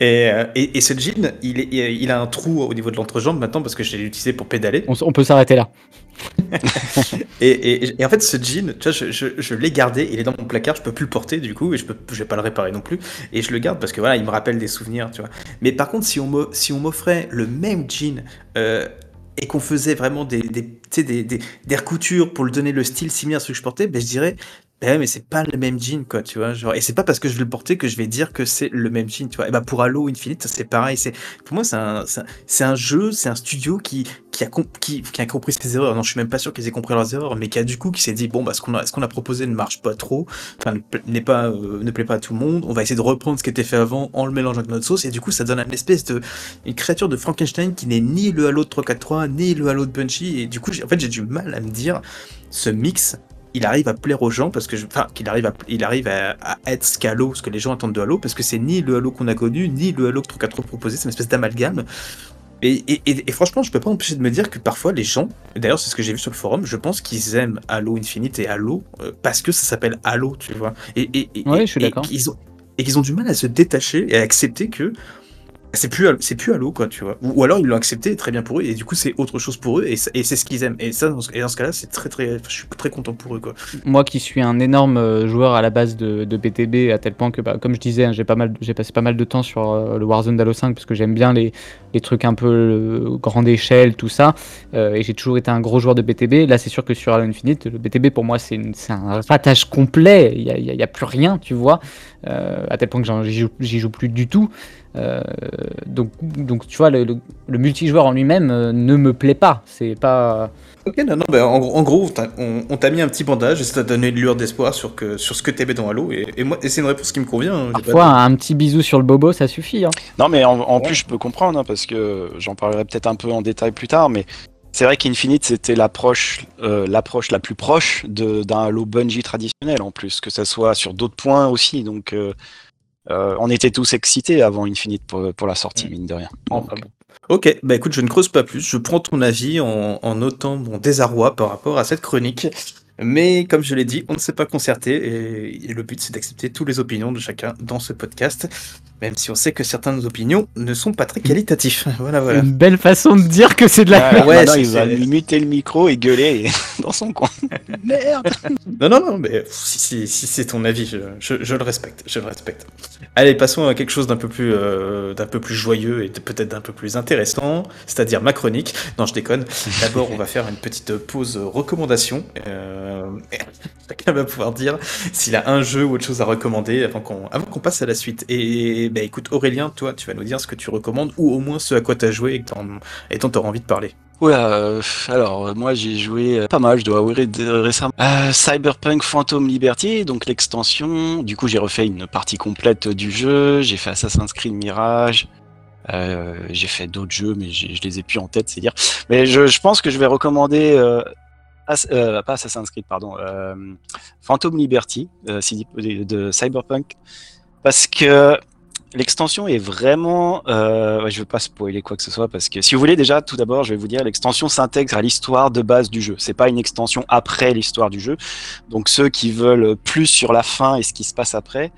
Et, et, et ce jean, il, est, il a un trou au niveau de l'entrejambe maintenant parce que je l'ai utilisé pour pédaler. On, peut s'arrêter là. et, en fait, ce jean, tu vois, je, je, l'ai gardé, il est dans mon placard, je peux plus le porter du coup, et je peux, je vais pas le réparer non plus. Et je le garde parce que voilà, il me rappelle des souvenirs, tu vois. Mais par contre, si on si on m'offrait le même jean euh, et qu'on faisait vraiment des, des, des, des, des recoutures pour lui donner le style similaire à ce que je portais, ben je dirais, ben mais c'est pas le même jean, quoi, tu vois. Genre, et c'est pas parce que je vais le porter que je vais dire que c'est le même jean, tu vois. Et bah, pour Halo Infinite, c'est pareil. C'est, pour moi, c'est un, c'est un, jeu, c'est un studio qui, qui a, qui, qui, a compris ses erreurs. Non, je suis même pas sûr qu'ils aient compris leurs erreurs, mais qui a du coup, qui s'est dit, bon, bah, ce qu'on a, ce qu'on a proposé ne marche pas trop, enfin, n'est pas, euh, ne plaît pas à tout le monde. On va essayer de reprendre ce qui était fait avant en le mélangeant avec notre sauce. Et du coup, ça donne une espèce de, une créature de Frankenstein qui n'est ni le Halo de 343, ni le Halo de Bungie. Et du coup, en fait, j'ai du mal à me dire, ce mix, il arrive à plaire aux gens parce que, enfin, qu'il arrive à, il arrive à, être ce qu'Halo, ce que les gens attendent de Halo, parce que c'est ni le Halo qu'on a connu, ni le Halo que 3 proposé, c'est une espèce d'amalgame. Et, et, franchement, je peux pas empêcher de me dire que parfois les gens, d'ailleurs c'est ce que j'ai vu sur le forum, je pense qu'ils aiment Halo Infinite et Halo euh, parce que ça s'appelle Halo, tu vois. Et, et, je suis d'accord. Et qu'ils ont du mal à se détacher et à accepter que c'est plus c'est plus Halo quoi tu vois. Ou, alors ils l'ont accepté très bien pour eux et du coup c'est autre chose pour eux et, c'est ce qu'ils aiment. Et ça dans ce, cas-là c'est très très je suis très content pour eux quoi. Moi qui suis un énorme euh, joueur à la base de, de BTB à tel point que bah, comme je disais hein, j'ai pas mal j'ai passé pas mal de temps sur euh, le Warzone d'Halo 5 parce que j'aime bien les, les trucs un peu euh, grande échelle tout ça et j'ai toujours été un gros joueur de BTB là c'est sûr que sur Halo Infinite le BTB pour moi c'est un ratage complet. Il y a, y a, plus rien tu vois à tel point que j'y joue, joue plus du tout euh, donc, donc, tu vois, le, le, multijoueur en lui-même euh, ne me plaît pas. C'est pas. Ok, non, non, ben, en, gros, on, t'a mis un petit bandage et ça t'a donné une lueur d'espoir sur, que, sur ce que t'aimais dans Halo. Et, et moi, c'est une réponse qui me convient. Hein, Parfois, un petit bisou sur le bobo, ça suffit. Hein. Non, mais en, plus, je peux comprendre, hein, parce que j'en parlerai peut-être un peu en détail plus tard, mais c'est vrai qu'Infinite, c'était l'approche euh, l'approche la plus proche d'un Halo Bungie traditionnel, en plus, que ça soit sur d'autres points aussi. Donc. Euh, on était tous excités avant Infinite pour, pour la sortie, mm. mine de rien. Ok, bah écoute, je ne creuse pas plus. Je prends ton avis en, notant mon désarroi par rapport à cette chronique. Mais comme je l'ai dit, on ne s'est pas concerté et le but c'est d'accepter toutes les opinions de chacun dans ce podcast, même si on sait que certaines opinions ne sont pas très qualitatifs. Voilà, voilà. Une belle façon de dire que c'est de la ouais, il va muter le micro et gueuler dans son coin. Merde Non, non, non, mais si, si, c'est ton avis, je, je, le respecte, je le respecte. Allez, passons à quelque chose d'un peu plus, euh, d'un peu plus joyeux et peut-être d'un peu plus intéressant, c'est-à-dire ma chronique. Non, je déconne. D'abord, on va faire une petite pause recommandation. Euh, chacun va pouvoir dire s'il a un jeu ou autre chose à recommander avant qu'on passe à la suite. Et bah écoute Aurélien, toi tu vas nous dire ce que tu recommandes ou au moins ce à quoi tu as joué et dont tu auras envie de parler. Oula, euh, alors moi j'ai joué euh, pas mal, je dois avouer récemment. Cyberpunk Phantom Liberty, donc l'extension. Du coup j'ai refait une partie complète du jeu, j'ai fait Assassin's Creed Mirage, j'ai fait d'autres jeux, mais je les ai plus en tête, c'est dire. Mais je, pense que je vais recommander euh, pas Assassin's Creed, pardon, euh, Phantom Liberty euh, de, Cyberpunk, parce que l'extension est vraiment. je ne veux pas spoiler quoi que ce soit, parce que si vous voulez déjà, tout d'abord, je vais vous dire, l'extension s'intègre à l'histoire de base du jeu. C'est pas une extension après l'histoire du jeu. Donc ceux qui veulent plus sur la fin et ce qui se passe après,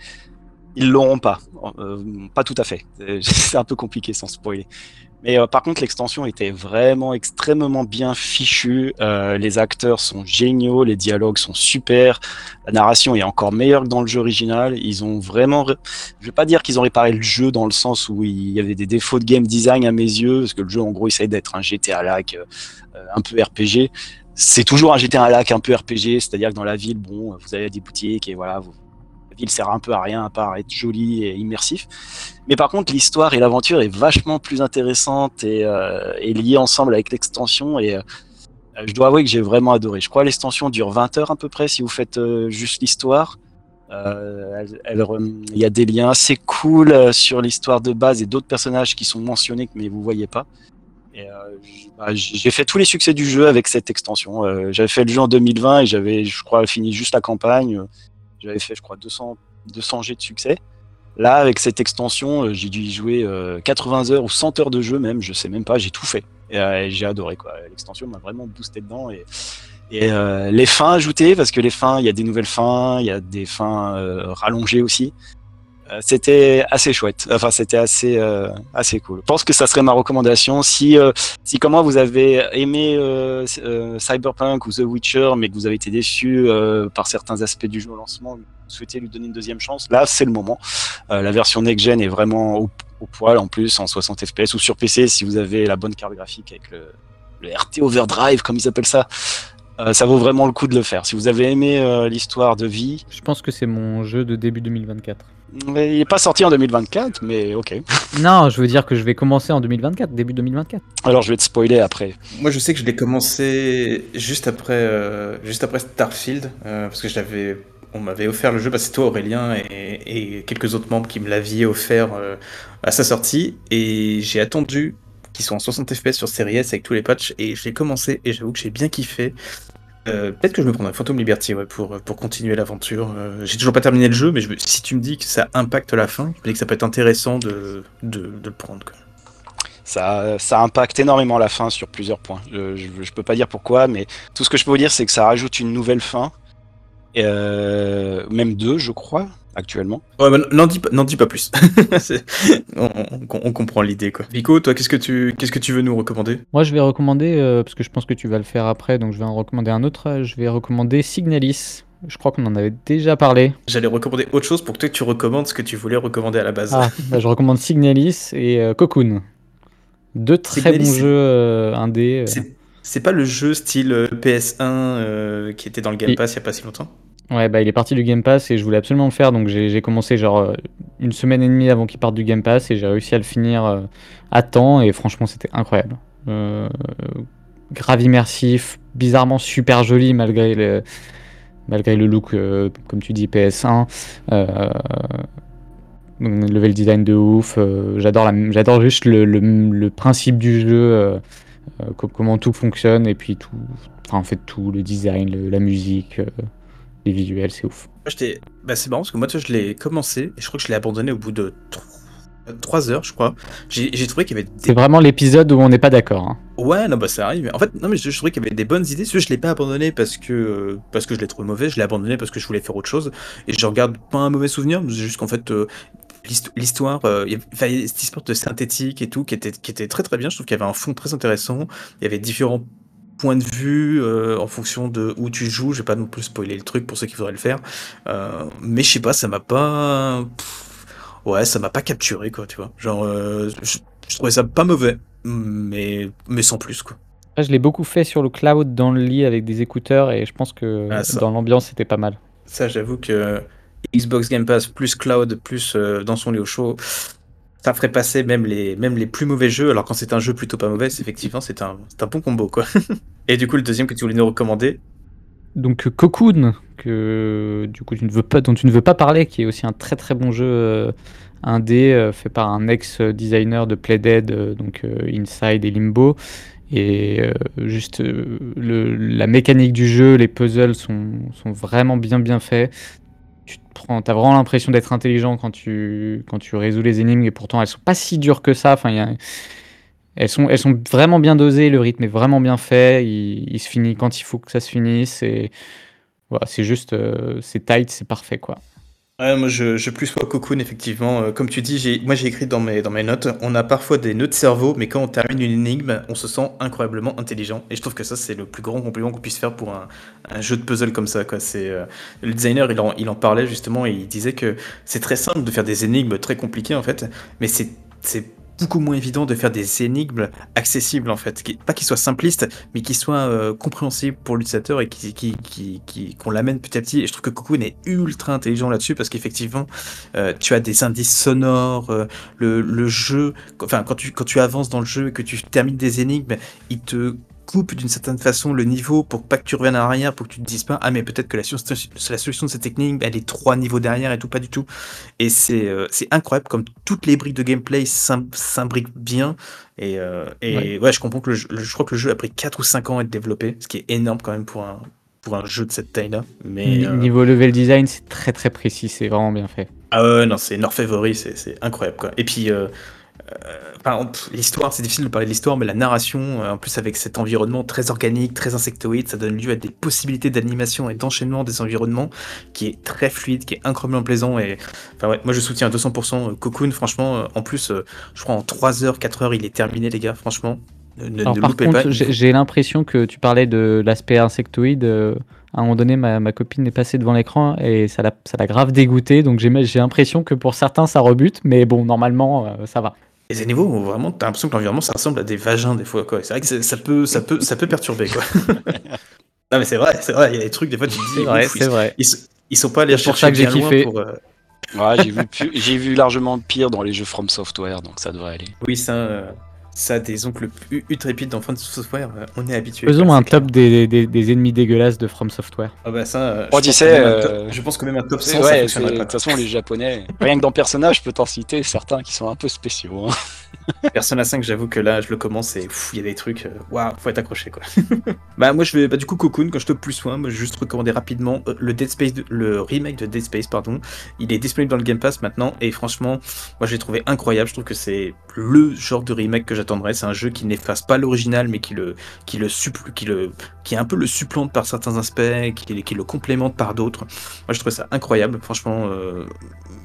ils l'auront pas. pas tout à fait. C'est un peu compliqué sans spoiler. Mais euh, par contre, l'extension était vraiment extrêmement bien fichue. Euh, les acteurs sont géniaux, les dialogues sont super, la narration est encore meilleure que dans le jeu original. Ils ont vraiment, je vais pas dire qu'ils ont réparé le jeu dans le sens où il y avait des défauts de game design à mes yeux, parce que le jeu en gros essaie d'être un GTA lac euh, un peu RPG. C'est toujours un GTA lac un peu RPG, c'est-à-dire que dans la ville, bon, vous avez des boutiques et voilà, vous, il sert un peu à rien à part être joli et immersif. Mais par contre, l'histoire et l'aventure est vachement plus intéressante et, euh, liée ensemble avec l'extension. Et euh, je dois avouer que j'ai vraiment adoré. Je crois que l'extension dure 20 heures à peu près si vous faites euh, juste l'histoire. Il y a des liens assez cool sur l'histoire de base et d'autres personnages qui sont mentionnés mais vous voyez pas. Bah, j'ai fait tous les succès du jeu avec cette extension. j'avais fait le jeu en 2020 et j'avais, je crois, fini juste la campagne. J'avais fait, je crois, 200, 200 G de succès. Là, avec cette extension, euh, j'ai dû y jouer 80 euh, heures ou 100 heures de jeu même, je sais même pas, j'ai tout fait. Et, euh, j'ai adoré quoi. L'extension m'a vraiment boosté dedans et, et les fins ajoutées, parce que les fins, il y a des nouvelles fins, il y a des fins rallongées aussi. Euh, c'était assez chouette. Enfin, c'était assez euh, assez cool. Je pense que ça serait ma recommandation. Si euh, si comment vous avez aimé Cyberpunk ou The Witcher, mais que vous avez été déçu par certains aspects du jeu au lancement, vous souhaitez lui donner une deuxième chance, là c'est le moment. la version next gen est vraiment au, poil en plus en 60 fps ou sur PC si vous avez la bonne carte graphique avec le RT Overdrive comme ils appellent ça. ça vaut vraiment le coup de le faire. Si vous avez aimé l'histoire de vie. Je pense que c'est mon jeu de début 2024 il n'est pas sorti en 2024, mais ok. Non, je veux dire que je vais commencer en 2024, début 2024. Alors je vais te spoiler après. Moi je sais que je l'ai commencé juste après, euh, juste après Starfield, euh, parce que je on m'avait offert le jeu, bah, c'est toi Aurélien et, quelques autres membres qui me l'aviez offert euh, à sa sortie, et j'ai attendu qu'ils soient en 60 FPS sur Series S avec tous les patchs, et j'ai commencé, et j'avoue que j'ai bien kiffé. Euh, peut-être que je me prendrai Phantom Liberty pour, pour continuer l'aventure. Euh, j'ai toujours pas terminé le jeu, mais si tu me dis que ça impacte la fin, je me dis que ça peut être intéressant de, de, le prendre. Ça, ça impacte énormément la fin sur plusieurs points. Je, je, peux pas dire pourquoi, mais tout ce que je peux vous dire, c'est que ça rajoute une nouvelle fin. Euh, même deux, je crois actuellement. Ouais, bah, n'en dis, dis, pas plus. on, comprend l'idée, quoi. Vico, toi, qu'est-ce que tu, qu'est-ce que tu veux nous recommander? Moi, je vais recommander, euh, parce que je pense que tu vas le faire après, donc je vais en recommander un autre. Je vais recommander Signalis. Je crois qu'on en avait déjà parlé. J'allais recommander autre chose pour que toi, tu recommandes ce que tu voulais recommander à la base. Ah, bah, je recommande Signalis et euh, Cocoon. Deux très bons jeux euh, indés. C'est pas le jeu style PS1 qui était dans le Game Pass il y a pas si longtemps? Ouais, bah il est parti du Game Pass et je voulais absolument le faire, donc j'ai commencé genre euh, une semaine et demie avant qu'il parte du Game Pass et j'ai réussi à le finir euh, à temps et franchement c'était incroyable. Euh, grave immersif, bizarrement super joli malgré le, malgré le look, comme tu dis, PS1. level design de ouf, j'adore j'adore juste le, le, principe du jeu, comment tout fonctionne et puis tout, enfin en fait tout, le design, la musique visuels, c'est ouf. Bah, c'est marrant parce que moi, je l'ai commencé et je crois que je l'ai abandonné au bout de 3 heures, je crois. J'ai trouvé qu'il y avait. C'est vraiment l'épisode où on n'est pas d'accord. Hein. Ouais, non, bah ça arrive. En fait, non, mais je, trouvais qu'il y avait des bonnes idées. Je l'ai pas abandonné parce que parce que je l'ai trouvé mauvais. Je l'ai abandonné parce que je voulais faire autre chose. Et je regarde pas un mauvais souvenir. C'est juste qu'en fait, euh, l'histoire, euh, il y avait cette histoire de synthétique et tout qui était qui était très très bien. Je trouve qu'il y avait un fond très intéressant. Il y avait différents points de vue en fonction de où tu joues. Je vais pas non plus spoiler le truc pour ceux qui voudraient le faire. mais je sais pas, ça m'a pas ouais, ça m'a pas capturé, quoi, tu vois. Genre, euh, je, trouvais ça pas mauvais, mais, mais sans plus, quoi. Je l'ai beaucoup fait sur le cloud dans le lit avec des écouteurs et je pense que ah, dans l'ambiance c'était pas mal. Ça, j'avoue que Xbox Game Pass plus cloud plus euh, dans son lit au chaud, ça ferait passer même les, même les plus mauvais jeux. Alors quand c'est un jeu plutôt pas mauvais, effectivement c'est un, un bon combo quoi. et du coup le deuxième que tu voulais nous recommander, donc Cocoon, que du coup tu ne veux pas, dont tu ne veux pas parler, qui est aussi un très très bon jeu euh, indé euh, fait par un ex-designer de Playdead, euh, donc Inside et Limbo. Et juste la mécanique du jeu, les puzzles sont, sont vraiment bien bien faits. Tu prends, as vraiment l'impression d'être intelligent quand tu, quand résous les énigmes et pourtant elles sont pas si dures que ça. Elles sont vraiment bien dosées, le rythme est vraiment bien fait, il, se finit quand il faut que ça se finisse, et voilà, c'est juste, euh, c'est tight, c'est parfait, quoi. Ouais, moi je, je plus sois Cocoon, effectivement. Euh, comme tu dis, moi j'ai écrit dans mes, dans mes notes, on a parfois des nœuds de cerveau, mais quand on termine une énigme, on se sent incroyablement intelligent. Et je trouve que ça, c'est le plus grand compliment qu'on puisse faire pour un, un jeu de puzzle comme ça. Quoi. C'est, euh, le designer, il en, il en parlait justement, et il disait que c'est très simple de faire des énigmes très compliquées en fait, mais c'est, c'est beaucoup moins évident de faire des énigmes accessibles en fait, pas qu'ils soient simplistes, mais qu'ils soient euh, compréhensibles pour l'utilisateur et qu'on l'amène petit à petit. Et je trouve que Cocoon est ultra intelligent là-dessus parce qu'effectivement, euh, tu as des indices sonores, euh, le, le, jeu, enfin quand tu quand tu avances dans le jeu et que tu termines des énigmes, il te coupe d'une certaine façon le niveau pour pas que tu reviennes en arrière, pour que tu te dises pas ah mais peut-être que la, la, solution de cette technique elle est trois niveaux derrière et tout pas du tout. Et c'est euh, c'est incroyable comme toutes les briques de gameplay s'imbriquent bien. Et, euh, et ouais. je comprends que le, je crois que le jeu a pris 4 ou 5 ans à être développé, ce qui est énorme quand même pour un pour un jeu de cette taille-là. Mais euh, niveau level design, c'est très très précis, c'est vraiment bien fait. Ah ouais, non, c'est North Favori, c'est incroyable quoi. Et puis euh, l'histoire, c'est difficile de parler de l'histoire, mais la narration, euh, en plus avec cet environnement très organique, très insectoïde, ça donne lieu à des possibilités d'animation et d'enchaînement des environnements qui est très fluide, qui est incroyablement plaisant. Et enfin, ouais, moi je soutiens 200% euh, Cocoon, franchement. En plus, je crois en 3 heures, 4 heures, il est terminé, les gars, franchement. Ne, Alors, par contre, j'ai l'impression que tu parlais de l'aspect insectoïde. à un moment donné, ma, ma copine est passée devant l'écran et ça l'a grave dégoûté. Donc j'ai l'impression que pour certains, ça rebute. Mais bon, normalement, ça va. Et ces niveaux, vraiment, t'as l'impression que l'environnement, ça ressemble à des vagins des fois, quoi. C'est vrai que ça peut, ça peut, ça peut perturber, quoi. non, mais c'est vrai, c'est vrai. Il y a des trucs, des fois, tu te dis, c'est vrai, c'est vrai. Ils, sont pas allés chercher pour ça que j'ai kiffé. Pour, euh, Ouais, j'ai vu, j'ai vu largement pire dans les jeux From Software, donc ça devrait aller. Oui, ça. Euh, ça, des oncles utrépides dans From Software, euh, on est habitué. Faisons un top des, des, des, ennemis dégueulasses de From Software. Ah bah ça, euh, je, pense euh, je, pense que même un top 100, ouais, De toute façon, les Japonais, rien que dans Persona, je peux t'en citer certains qui sont un peu spéciaux. Hein. Persona 5, j'avoue que là, je le commence et il y a des trucs, waouh, faut être accroché quoi. bah moi, je vais, bah du coup, Cocoon, quand je te plus soin, moi, je vais juste recommander rapidement le Dead Space, le remake de Dead Space, pardon. Il est disponible dans le Game Pass maintenant et franchement, moi, je l'ai trouvé incroyable. Je trouve que c'est le genre de remake que j'attendrais. C'est un jeu qui n'efface pas l'original, mais qui le, qui le, qui le, qui est un peu le supplante par certains aspects, qui, qui le complémente par d'autres. Moi, je trouve ça incroyable. Franchement, euh,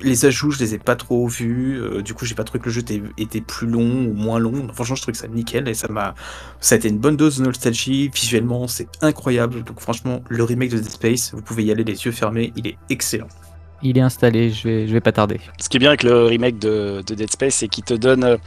les ajouts, je les ai pas trop vus. Euh, du coup, j'ai pas trouvé que le jeu était, plus long ou moins long. Franchement, je trouve que ça nickel et ça m'a, ça a été une bonne dose de nostalgie. Visuellement, c'est incroyable. Donc, franchement, le remake de Dead Space, vous pouvez y aller les yeux fermés. Il est excellent. Il est installé, je vais, je vais pas tarder. Ce qui est bien avec le remake de, de Dead Space, c'est qu'il te donne euh,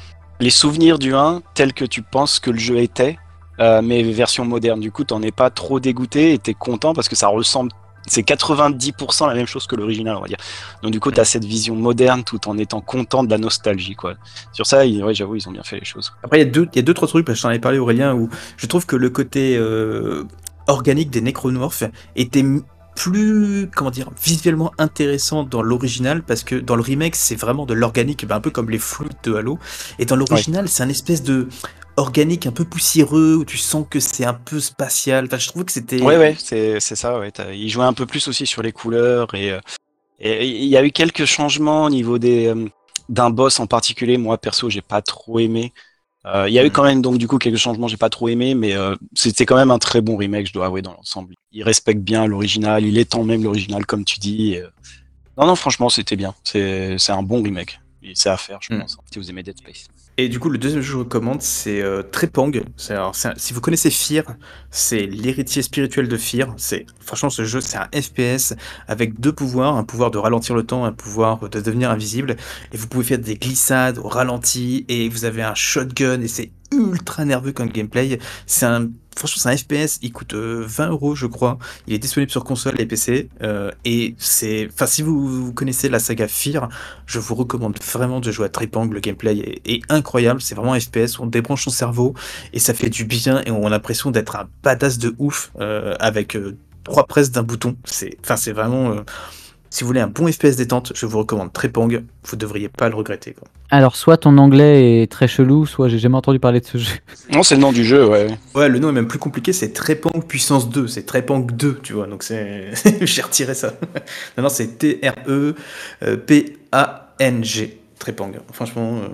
les souvenirs du 1 tels que tu penses que le jeu était, euh, mais version moderne. Du coup, t'en es pas trop dégoûté et t'es content parce que ça ressemble. C'est 90% la même chose que l'original, on va dire. Donc du coup, tu as cette vision moderne tout en étant content de la nostalgie, quoi. Sur ça, ouais, j'avoue, ils ont bien fait les choses. Après, il y a deux, il y a deux trois trucs parce que j'en avais parlé Aurélien où je trouve que le côté euh, organique des nécronomorphes était plus, comment dire, visuellement intéressant dans l'original parce que dans le remake, c'est vraiment de l'organique, ben, un peu comme les flûtes de Halo. Et dans l'original, c'est un espèce de organique un peu poussiéreux où tu sens que c'est un peu spatial. Enfin, je trouve que c'était. Ouais, ouais, c'est ça. Ouais. Il jouait un peu plus aussi sur les couleurs et. Euh, il y a eu quelques changements au niveau des, euh, d'un boss en particulier, moi perso, j'ai pas trop aimé. Il y a eu quand même donc du coup quelques changements, j'ai pas trop aimé, mais c'était quand même un très bon remake, je dois avouer dans l'ensemble. Il respecte bien l'original, il étend même l'original comme tu dis. Non non, franchement, c'était bien. C'est un bon remake. C'est à faire, je mm. pense, si vous aimez Dead Space. Et du coup, le deuxième jeu que je recommande, c'est euh, Trepang. Si vous connaissez Fear, c'est l'héritier spirituel de Fear. C'est franchement ce jeu, c'est un FPS avec deux pouvoirs, un pouvoir de ralentir le temps, un pouvoir de devenir invisible. Et vous pouvez faire des glissades au ralenti, et vous avez un shotgun, et c'est ultra nerveux comme gameplay. C'est un franchement, c'est un FPS, il coûte 20 euh, euros, je crois. Il est disponible sur console et PC. Euh, et c'est. Enfin, si vous, connaissez la saga Fear, je vous recommande vraiment de jouer à Tripang. Le gameplay est, incroyable. C'est vraiment un FPS on débranche son cerveau et ça fait du bien et on a l'impression d'être un badass de ouf euh, avec trois presses d'un bouton. C'est. Enfin, c'est vraiment. Si vous voulez un bon FPS détente, je vous recommande Trepang. Vous devriez pas le regretter. Quoi. Alors, soit ton anglais est très chelou, soit j'ai jamais entendu parler de ce jeu. Non, c'est le nom du jeu, ouais. Ouais, le nom est même plus compliqué, c'est Trepang puissance 2. C'est Trepang 2, tu vois. Donc, c'est. j'ai retiré ça. non, non, c'est T-R-E-P-A-N-G. Trepang. Franchement, euh,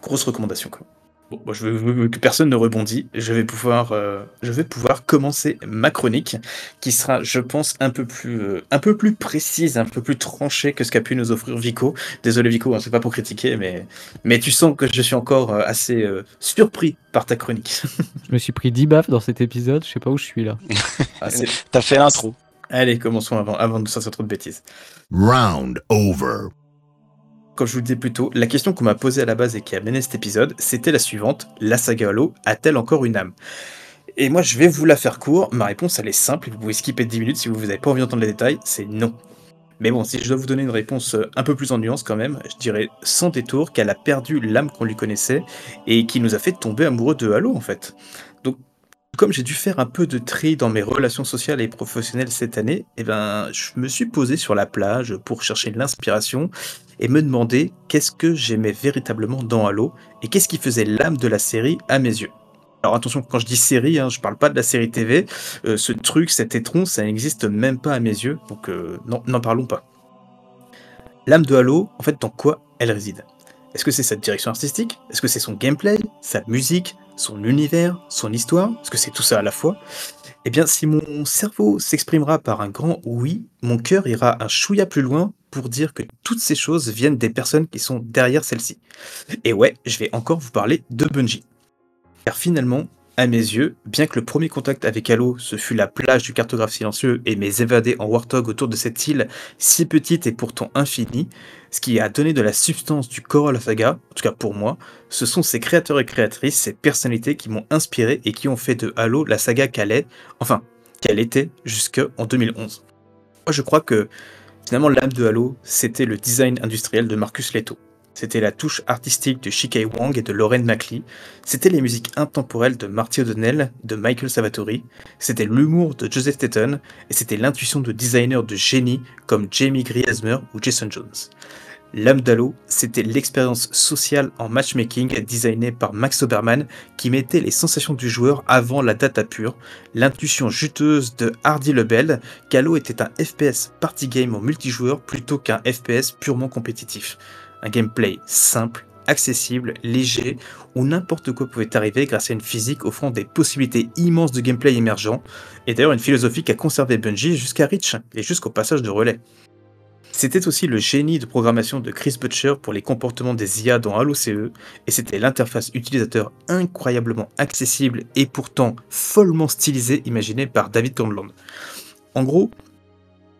grosse recommandation, quoi. Bon, je veux que personne ne rebondit. Je vais pouvoir, euh, je vais pouvoir commencer ma chronique, qui sera, je pense, un peu plus, euh, un peu plus précise, un peu plus tranchée que ce qu'a pu nous offrir Vico. Désolé Vico, hein, c'est pas pour critiquer, mais, mais tu sens que je suis encore euh, assez surpris par ta chronique. je me suis pris 10 baffes dans cet épisode. Je sais pas où je suis là. ah, T'as fait l'intro. Allez, commençons avant, avant de sortir trop de bêtises. Round over comme je vous le disais plus tôt, la question qu'on m'a posée à la base et qui a mené cet épisode, c'était la suivante. La saga Halo a-t-elle encore une âme? Et moi, je vais vous la faire court. Ma réponse, elle est simple. Vous pouvez skipper 10 minutes si vous n'avez pas envie d'entendre les détails. C'est non. Mais bon, si je dois vous donner une réponse euh, un peu plus en nuance quand même, je dirais sans détour qu'elle a perdu l'âme qu'on lui connaissait et qui nous a fait tomber amoureux de Halo en fait. Comme j'ai dû faire un peu de tri dans mes relations sociales et professionnelles cette année, eh ben, je me suis posé sur la plage pour chercher l'inspiration et me demander qu'est-ce que j'aimais véritablement dans Halo et qu'est-ce qui faisait l'âme de la série à mes yeux. Alors attention, quand je dis série, hein, je parle pas de la série TV. Euh, ce truc, cet étron, ça n'existe même pas à mes yeux, donc euh, n'en parlons pas. L'âme de Halo, en fait, dans quoi elle réside? Est-ce que c'est sa direction artistique? Est-ce que c'est son gameplay, sa musique, son univers, son histoire Est-ce que c'est tout ça à la fois Eh bien, si mon cerveau s'exprimera par un grand oui, mon cœur ira un chouïa plus loin pour dire que toutes ces choses viennent des personnes qui sont derrière celles-ci. Et ouais, je vais encore vous parler de Bungie. Car finalement, à mes yeux, bien que le premier contact avec Halo, ce fut la plage du cartographe silencieux et mes évadés en Warthog autour de cette île si petite et pourtant infinie, ce qui a donné de la substance du corps à la saga, en tout cas pour moi, ce sont ces créateurs et créatrices, ces personnalités qui m'ont inspiré et qui ont fait de Halo la saga qu'elle est, enfin, qu'elle était jusqu'en 2011. Moi je crois que finalement l'âme de Halo, c'était le design industriel de Marcus Leto. C'était la touche artistique de Shikai Wang et de Lauren Macley. C'était les musiques intemporelles de Marty O'Donnell, de Michael Savatori. C'était l'humour de Joseph Staten. Et c'était l'intuition de designers de génie comme Jamie Griesmer ou Jason Jones. L'âme d'Halo, c'était l'expérience sociale en matchmaking designée par Max Oberman qui mettait les sensations du joueur avant la data pure, l'intuition juteuse de Hardy Lebel qu'Halo était un FPS party game en multijoueur plutôt qu'un FPS purement compétitif un gameplay simple, accessible, léger, où n'importe quoi pouvait arriver grâce à une physique offrant des possibilités immenses de gameplay émergent, et d'ailleurs une philosophie qui a conservé Bungie jusqu'à Reach et jusqu'au passage de relais. C'était aussi le génie de programmation de Chris Butcher pour les comportements des IA dans Halo CE, et c'était l'interface utilisateur incroyablement accessible et pourtant follement stylisée imaginée par David Conlon. En gros,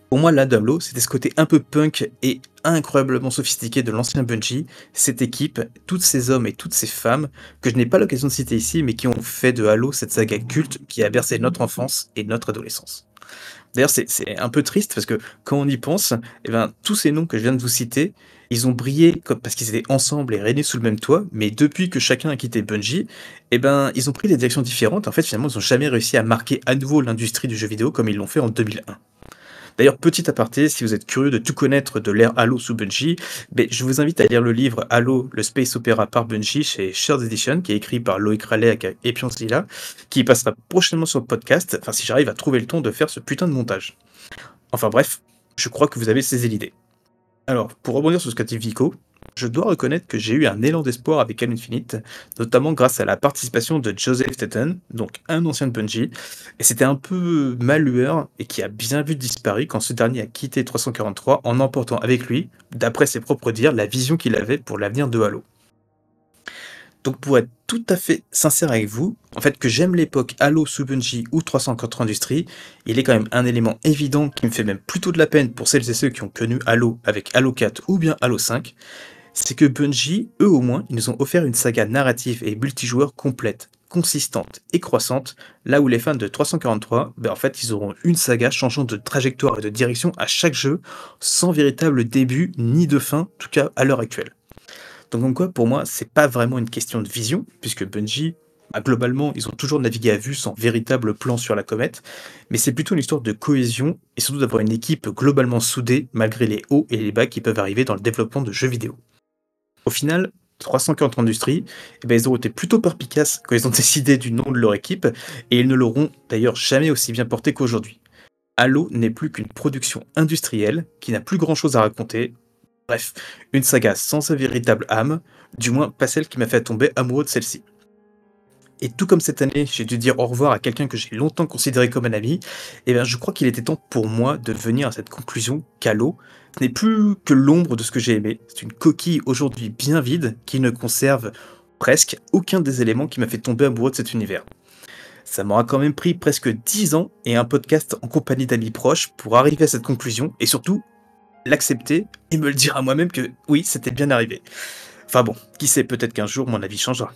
pour moi, la Halo, c'était ce côté un peu punk et incroyablement sophistiqué de l'ancien Bungie, cette équipe, tous ces hommes et toutes ces femmes, que je n'ai pas l'occasion de citer ici, mais qui ont fait de Halo cette saga culte qui a bercé notre enfance et notre adolescence. D'ailleurs, c'est un peu triste parce que quand on y pense, eh ben, tous ces noms que je viens de vous citer, ils ont brillé parce qu'ils étaient ensemble et réunis sous le même toit, mais depuis que chacun a quitté Bungie, eh ben, ils ont pris des directions différentes. En fait, finalement, ils n'ont jamais réussi à marquer à nouveau l'industrie du jeu vidéo comme ils l'ont fait en 2001. D'ailleurs, petit aparté, si vous êtes curieux de tout connaître de l'ère Halo sous Bungie, ben, je vous invite à lire le livre Halo, le Space Opera par Bungie chez Shared Edition, qui est écrit par Loïc Raleigh et Zilla, qui passera prochainement sur le podcast, enfin si j'arrive à trouver le temps de faire ce putain de montage. Enfin bref, je crois que vous avez saisi l'idée. Alors, pour rebondir sur ce qu'a dit Vico, je dois reconnaître que j'ai eu un élan d'espoir avec Halo Infinite, notamment grâce à la participation de Joseph Staten, donc un ancien de Bungie, et c'était un peu malueur et qui a bien vu disparaître quand ce dernier a quitté 343 en emportant avec lui, d'après ses propres dires, la vision qu'il avait pour l'avenir de Halo. Donc pour être tout à fait sincère avec vous, en fait que j'aime l'époque Halo sous Bungie ou 304 Industries, il est quand même un élément évident qui me fait même plutôt de la peine pour celles et ceux qui ont connu Halo avec Halo 4 ou bien Halo 5, c'est que Bungie, eux au moins, ils nous ont offert une saga narrative et multijoueur complète, consistante et croissante, là où les fans de 343, ben en fait, ils auront une saga changeant de trajectoire et de direction à chaque jeu, sans véritable début ni de fin, en tout cas à l'heure actuelle. Donc en quoi, pour moi, c'est pas vraiment une question de vision, puisque Bungie, bah, globalement, ils ont toujours navigué à vue sans véritable plan sur la comète, mais c'est plutôt une histoire de cohésion et surtout d'avoir une équipe globalement soudée malgré les hauts et les bas qui peuvent arriver dans le développement de jeux vidéo. Au final, 340 Industries, eh ben, ils ont été plutôt perpicaces quand ils ont décidé du nom de leur équipe, et ils ne l'auront d'ailleurs jamais aussi bien porté qu'aujourd'hui. Halo n'est plus qu'une production industrielle qui n'a plus grand chose à raconter, Bref, une saga sans sa véritable âme, du moins pas celle qui m'a fait tomber amoureux de celle-ci. Et tout comme cette année, j'ai dû dire au revoir à quelqu'un que j'ai longtemps considéré comme un ami, et eh bien je crois qu'il était temps pour moi de venir à cette conclusion qu'Halo n'est plus que l'ombre de ce que j'ai aimé. C'est une coquille aujourd'hui bien vide qui ne conserve presque aucun des éléments qui m'a fait tomber amoureux de cet univers. Ça m'aura quand même pris presque 10 ans et un podcast en compagnie d'amis proches pour arriver à cette conclusion et surtout l'accepter et me le dire à moi-même que oui, c'était bien arrivé. Enfin bon, qui sait, peut-être qu'un jour mon avis changera.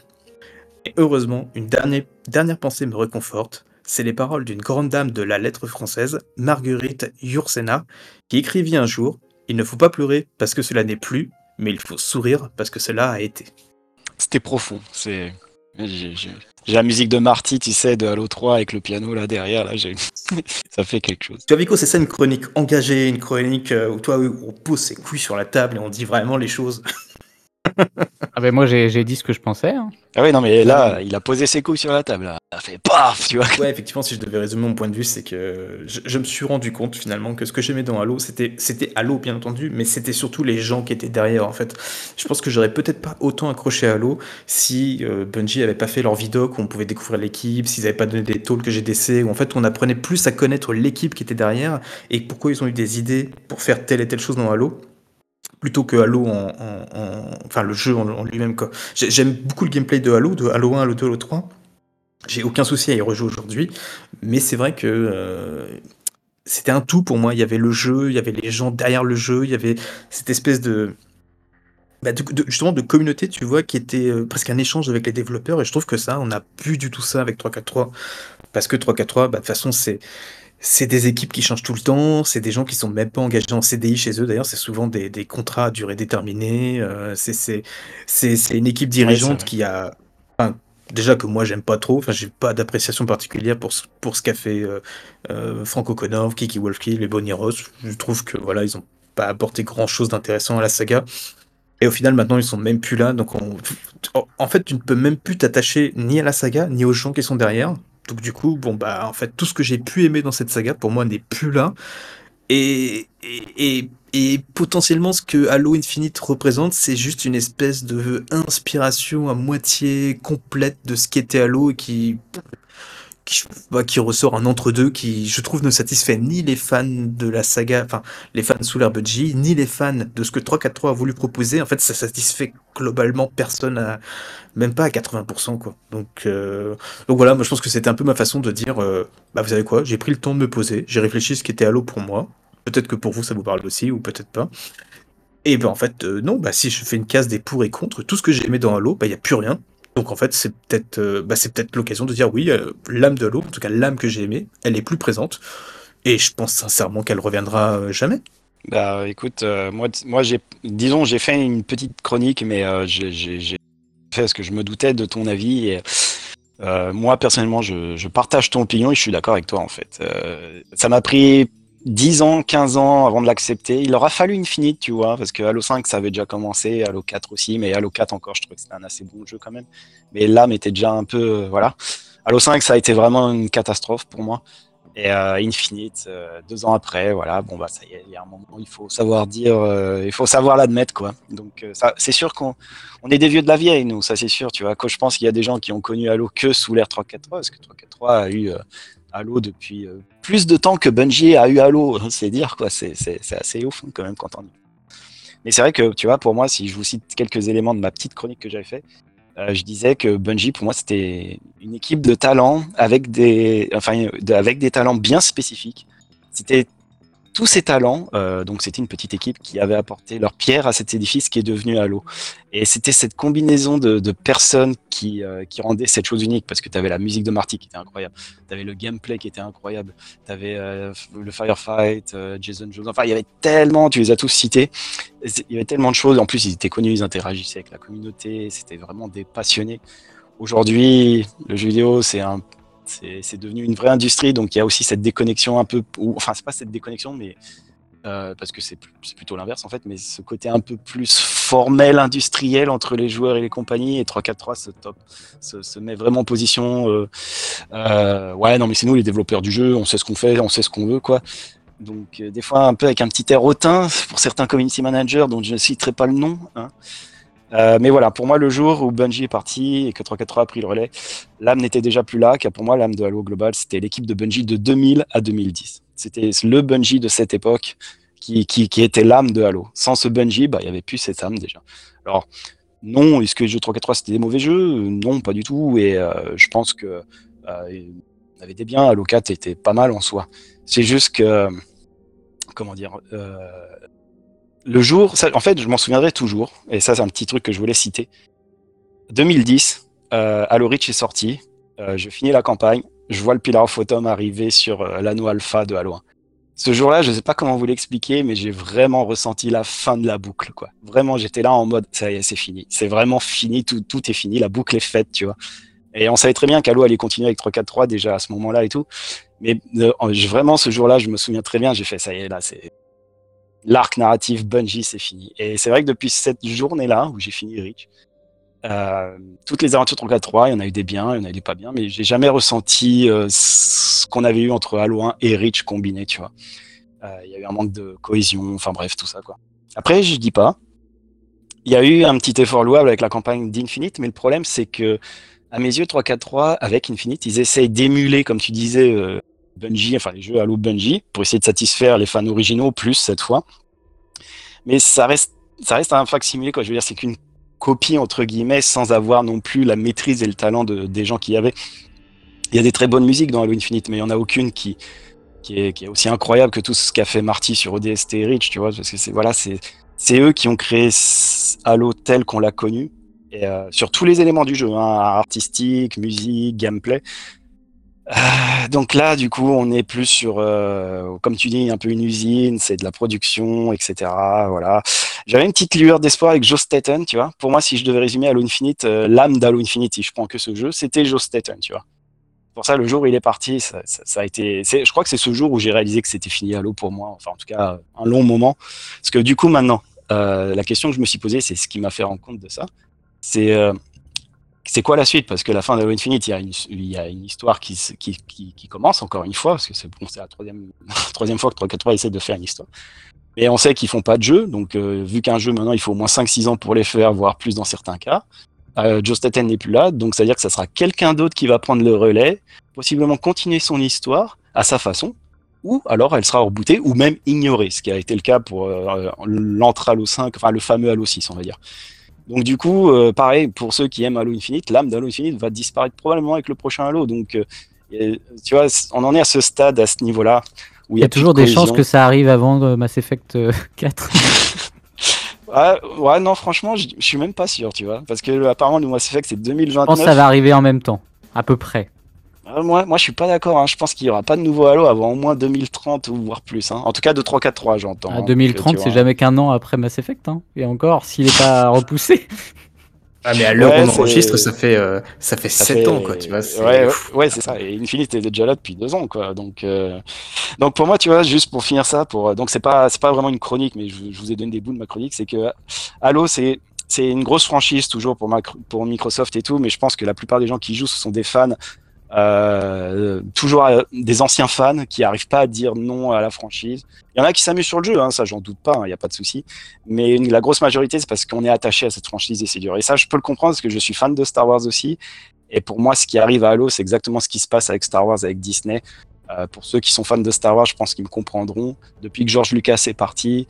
Et heureusement, une dernière, dernière pensée me réconforte. C'est les paroles d'une grande dame de la lettre française, Marguerite Yourcenar, qui écrivit un jour Il ne faut pas pleurer parce que cela n'est plus, mais il faut sourire parce que cela a été. C'était profond. C'est j'ai la musique de Marty, tu sais, de Halo 3 avec le piano là derrière, là, ça fait quelque chose. Tu vois, Vico, c'est ça une chronique engagée, une chronique euh, où toi, on pose ses couilles sur la table et on dit vraiment les choses. ah ben moi j'ai dit ce que je pensais. Hein. Ah oui non mais là il a posé ses couilles sur la table, là. il a fait paf tu vois. Ouais effectivement si je devais résumer mon point de vue c'est que je, me suis rendu compte finalement que ce que j'aimais dans Halo c'était c'était Halo bien entendu mais c'était surtout les gens qui étaient derrière en fait. Je pense que j'aurais peut-être pas autant accroché à Halo si euh, Bungie avait pas fait leur vidoc où on pouvait découvrir l'équipe, s'ils avaient pas donné des talks que j'ai GDC où en fait on apprenait plus à connaître l'équipe qui était derrière et pourquoi ils ont eu des idées pour faire telle et telle chose dans Halo plutôt que Halo en, enfin le jeu en, lui-même quoi. J'aime beaucoup le gameplay de Halo, de Halo 1, Halo 2, Halo 3. J'ai aucun souci à y rejouer aujourd'hui, mais c'est vrai que euh, c'était un tout pour moi. Il y avait le jeu, il y avait les gens derrière le jeu, il y avait cette espèce de, bah, justement de communauté, tu vois, qui était euh, presque un échange avec les développeurs. Et je trouve que ça, on n'a plus du tout ça avec 343, parce que 343, bah, de toute façon, c'est c'est des équipes qui changent tout le temps, c'est des gens qui sont même pas engagés en CDI chez eux. D'ailleurs, c'est souvent des, contrats à durée déterminée. Euh, c'est une équipe dirigeante qui a. déjà que moi, j'aime pas trop. Enfin, j'ai pas d'appréciation particulière pour, pour ce qu'a fait euh, euh, Franco Connor, Kiki Wolfkill et Bonnie Ross. Je trouve que voilà, ils ont pas apporté grand chose d'intéressant à la saga. Et au final, maintenant, ils sont même plus là. Donc, en fait, tu ne peux même plus t'attacher ni à la saga, ni aux gens qui sont derrière. Donc du coup, bah en fait tout ce que j'ai pu aimer dans cette saga pour moi n'est plus là. Et, et, et, potentiellement ce que Halo Infinite représente, c'est juste une espèce de inspiration à moitié complète de ce qu'était Halo et qui qui, bah, ressort un entre-deux qui, je trouve, ne satisfait ni les fans de la saga, enfin, les fans sous l'herbe ni les fans de ce que 343 a voulu proposer. En fait, ça satisfait globalement personne, à, même pas à 80%, quoi. Donc, euh, donc voilà, moi je pense que c'était un peu ma façon de dire, euh, bah vous savez quoi, j'ai pris le temps de me poser, j'ai réfléchi à ce qui était Halo pour moi. Peut-être que pour vous ça vous parle aussi, ou peut-être pas. Et ben en fait, euh, non, bah si je fais une case des pour et contre, tout ce que j'ai aimé dans Halo, bah il n'y a plus rien. Donc en fait, c'est peut-être euh, bah, peut-être l'occasion de dire oui, euh, l'âme de l'eau, en tout cas l'âme que j'ai aimée, elle est plus présente. Et je pense sincèrement qu'elle reviendra euh, jamais. Bah écoute, moi, moi j'ai, disons, j'ai fait une petite chronique, mais j'ai fait ce que je me doutais de ton avis. Et, moi personnellement, je, je, partage ton opinion et je suis d'accord avec toi en fait. ça m'a pris 10 ans, 15 ans avant de l'accepter. Il aura fallu Infinite, tu vois, parce que Halo 5, ça avait déjà commencé, Halo 4 aussi, mais Halo 4 encore, je trouvais que c'était un assez bon jeu quand même. Mais l'âme était déjà un peu, euh, voilà. Halo 5, ça a été vraiment une catastrophe pour moi. Et euh, Infinite, euh, deux ans après, voilà, bon bah ça y est, il y a un moment, il faut savoir dire, euh, il faut savoir l'admettre quoi. Donc c'est sûr qu'on on est des vieux de la vieille nous, ça c'est sûr, tu vois. Quand je pense qu'il y a des gens qui ont connu Halo que sous l'ère 343, parce que 343 a eu Halo depuis plus de temps que Bungie a eu Halo, c'est dire quoi, c'est assez ouf hein, quand même quand on. Mais c'est vrai que tu vois, pour moi, si je vous cite quelques éléments de ma petite chronique que j'avais fait, euh, je disais que Bungie, pour moi, c'était une équipe de talents avec des, enfin, avec des talents bien spécifiques. C'était tous ces talents, euh, donc c'était une petite équipe qui avait apporté leur pierre à cet édifice qui est devenu Halo. Et c'était cette combinaison de, personnes qui, euh, rendait cette chose unique, parce que tu avais la musique de Marty qui était incroyable, tu avais le gameplay qui était incroyable, tu avais euh, le Firefight, euh, Jason Jones, enfin il y avait tellement, tu les as tous cités, il y avait tellement de choses, en plus ils étaient connus, ils interagissaient avec la communauté, c'était vraiment des passionnés. Aujourd'hui, le jeu vidéo, c'est un c'est devenu une vraie industrie, donc il y a aussi cette déconnexion un peu, ou, enfin c'est pas cette déconnexion, mais euh, parce que c'est plutôt l'inverse en fait, mais ce côté un peu plus formel, industriel entre les joueurs et les compagnies, et 3-4-3 se, se, met vraiment en position. Euh, euh, ouais, non mais c'est nous les développeurs du jeu, on sait ce qu'on fait, on sait ce qu'on veut, quoi. Donc des fois un peu avec un petit air hautain pour certains community managers dont je ne citerai pas le nom. Hein. Euh, mais voilà, pour moi, le jour où Bungie est parti et que 343 a pris le relais, l'âme n'était déjà plus là, car pour moi, l'âme de Halo Global, c'était l'équipe de Bungie de 2000 à 2010. C'était le Bungie de cette époque qui, qui, qui était l'âme de Halo. Sans ce Bungie, bah, il n'y avait plus cette âme déjà. Alors, non, est-ce que les jeux 343 c'était des mauvais jeux? Non, pas du tout. Et euh, je pense que euh, avait des biens. Halo 4 était pas mal en soi. C'est juste que, comment dire, euh, le jour, ça, en fait, je m'en souviendrai toujours, et ça, c'est un petit truc que je voulais citer. 2010, euh, Halo Reach est sorti, euh, je finis la campagne, je vois le Pillar of Autumn arriver sur euh, l'anneau alpha de Halo 1. Ce jour-là, je sais pas comment vous l'expliquer, mais j'ai vraiment ressenti la fin de la boucle, quoi. Vraiment, j'étais là en mode, ça y est, c'est fini. C'est vraiment fini, tout, tout est fini, la boucle est faite, tu vois. Et on savait très bien qu'Halo allait continuer avec 3-4-3 déjà à ce moment-là et tout. Mais euh, vraiment, ce jour-là, je me souviens très bien, j'ai fait, ça y est, là, c'est, l'arc narratif Bungie, c'est fini. Et c'est vrai que depuis cette journée-là, où j'ai fini Reach, euh, toutes les aventures 3 il y en a eu des biens, il y en a eu des pas bien, mais j'ai jamais ressenti euh, ce qu'on avait eu entre Halo 1 et Reach combiné, tu vois. Euh, il y a eu un manque de cohésion, enfin bref, tout ça, quoi. Après, je dis pas. Il y a eu un petit effort louable avec la campagne d'Infinite, mais le problème, c'est que, à mes yeux, 3-4-3, avec Infinite, ils essayent d'émuler, comme tu disais, euh, Bungie, enfin les jeux Halo Bungie, pour essayer de satisfaire les fans originaux plus cette fois. Mais ça reste, ça reste un facsimilé, quoi. Je veux dire, c'est qu'une copie entre guillemets, sans avoir non plus la maîtrise et le talent de, des gens qui y avaient. Il y a des très bonnes musiques dans Halo Infinite, mais il y en a aucune qui, qui est, qui est aussi incroyable que tout ce qu'a fait Marty sur ODST et Rich, tu vois, parce que c'est voilà, c'est c'est eux qui ont créé Halo tel qu'on l'a connu, et euh, sur tous les éléments du jeu, hein, artistique, musique, gameplay. Euh, donc là, du coup, on est plus sur, euh, comme tu dis, un peu une usine, c'est de la production, etc. Voilà. J'avais une petite lueur d'espoir avec Joe Staten, tu vois. Pour moi, si je devais résumer Halo Infinite, euh, l'âme d'Halo Infinite, si je prends que ce jeu, c'était Joe Staten, tu vois. Pour ça, le jour où il est parti, ça, a été. Je crois que c'est ce jour où j'ai réalisé que c'était fini Halo pour moi. Enfin, en tout cas, un long moment. Parce que du coup, maintenant, la question que je me suis posée, c'est ce qui m'a fait rendre compte de ça. C'est c'est quoi la suite? Parce que la fin de Halo Infinite, il y a une, histoire qui, commence encore une fois, parce que c'est la troisième, fois que 343 essaie de faire une histoire. Mais on sait qu'ils font pas de jeu, donc euh, vu qu'un jeu maintenant il faut au moins 5-6 ans pour les faire, voire plus dans certains cas. Euh, Joe Staten n'est plus là, donc c'est à dire que ça sera quelqu'un d'autre qui va prendre le relais, possiblement continuer son histoire à sa façon, ou alors elle sera rebootée ou même ignorée, ce qui a été le cas pour euh, l'entre Halo 5, enfin le fameux Halo 6 on va dire. Donc du coup, euh, pareil, pour ceux qui aiment Halo Infinite, l'âme d'Halo Infinite va disparaître probablement avec le prochain Halo. Donc, euh, tu vois, on en est à ce stade, à ce niveau-là. Où il y a, toujours des chances que ça arrive avant euh, Mass Effect 4. ouais, ouais, non, franchement, je suis même pas sûr, tu vois. Parce que apparemment, le Mass Effect, c'est 2029. Je pense que ça va arriver en même temps, à peu près. Euh, moi, moi, je suis pas d'accord. Hein. Je pense qu'il y aura pas de nouveau Halo avant au moins 2030 ou voire plus. Hein. En tout cas, de 343, j'entends. Ah, 2030, c'est jamais qu'un an après Mass Effect. Hein. Et encore, s'il est pas repoussé. Ah mais à l'heure où on enregistre, ça fait euh, ça fait 7 ans quoi, tu vois. Ouais, ouais, c'est ça. Et Infinite est déjà là depuis 2 ans quoi. Donc euh... donc pour moi, tu vois, juste pour finir ça, pour donc c'est pas c'est pas vraiment une chronique, mais je, je, vous ai donné des bouts de ma chronique, c'est que Halo c'est c'est une grosse franchise toujours pour, ma, pour Microsoft et tout, mais je pense que la plupart des gens qui jouent ce sont des fans Euh, toujours euh, des anciens fans qui arrivent pas à dire non à la franchise. Il y en a qui s'amusent sur le jeu, hein, ça j'en doute pas, il hein, n'y a pas de souci. Mais la grosse majorité, c'est parce qu'on est attaché à cette franchise et c'est dur. Et ça, je peux le comprendre parce que je suis fan de Star Wars aussi. Et pour moi, ce qui arrive à Halo, c'est exactement ce qui se passe avec Star Wars, avec Disney. Euh, pour ceux qui sont fans de Star Wars, je pense qu'ils me comprendront. Depuis que George Lucas est parti,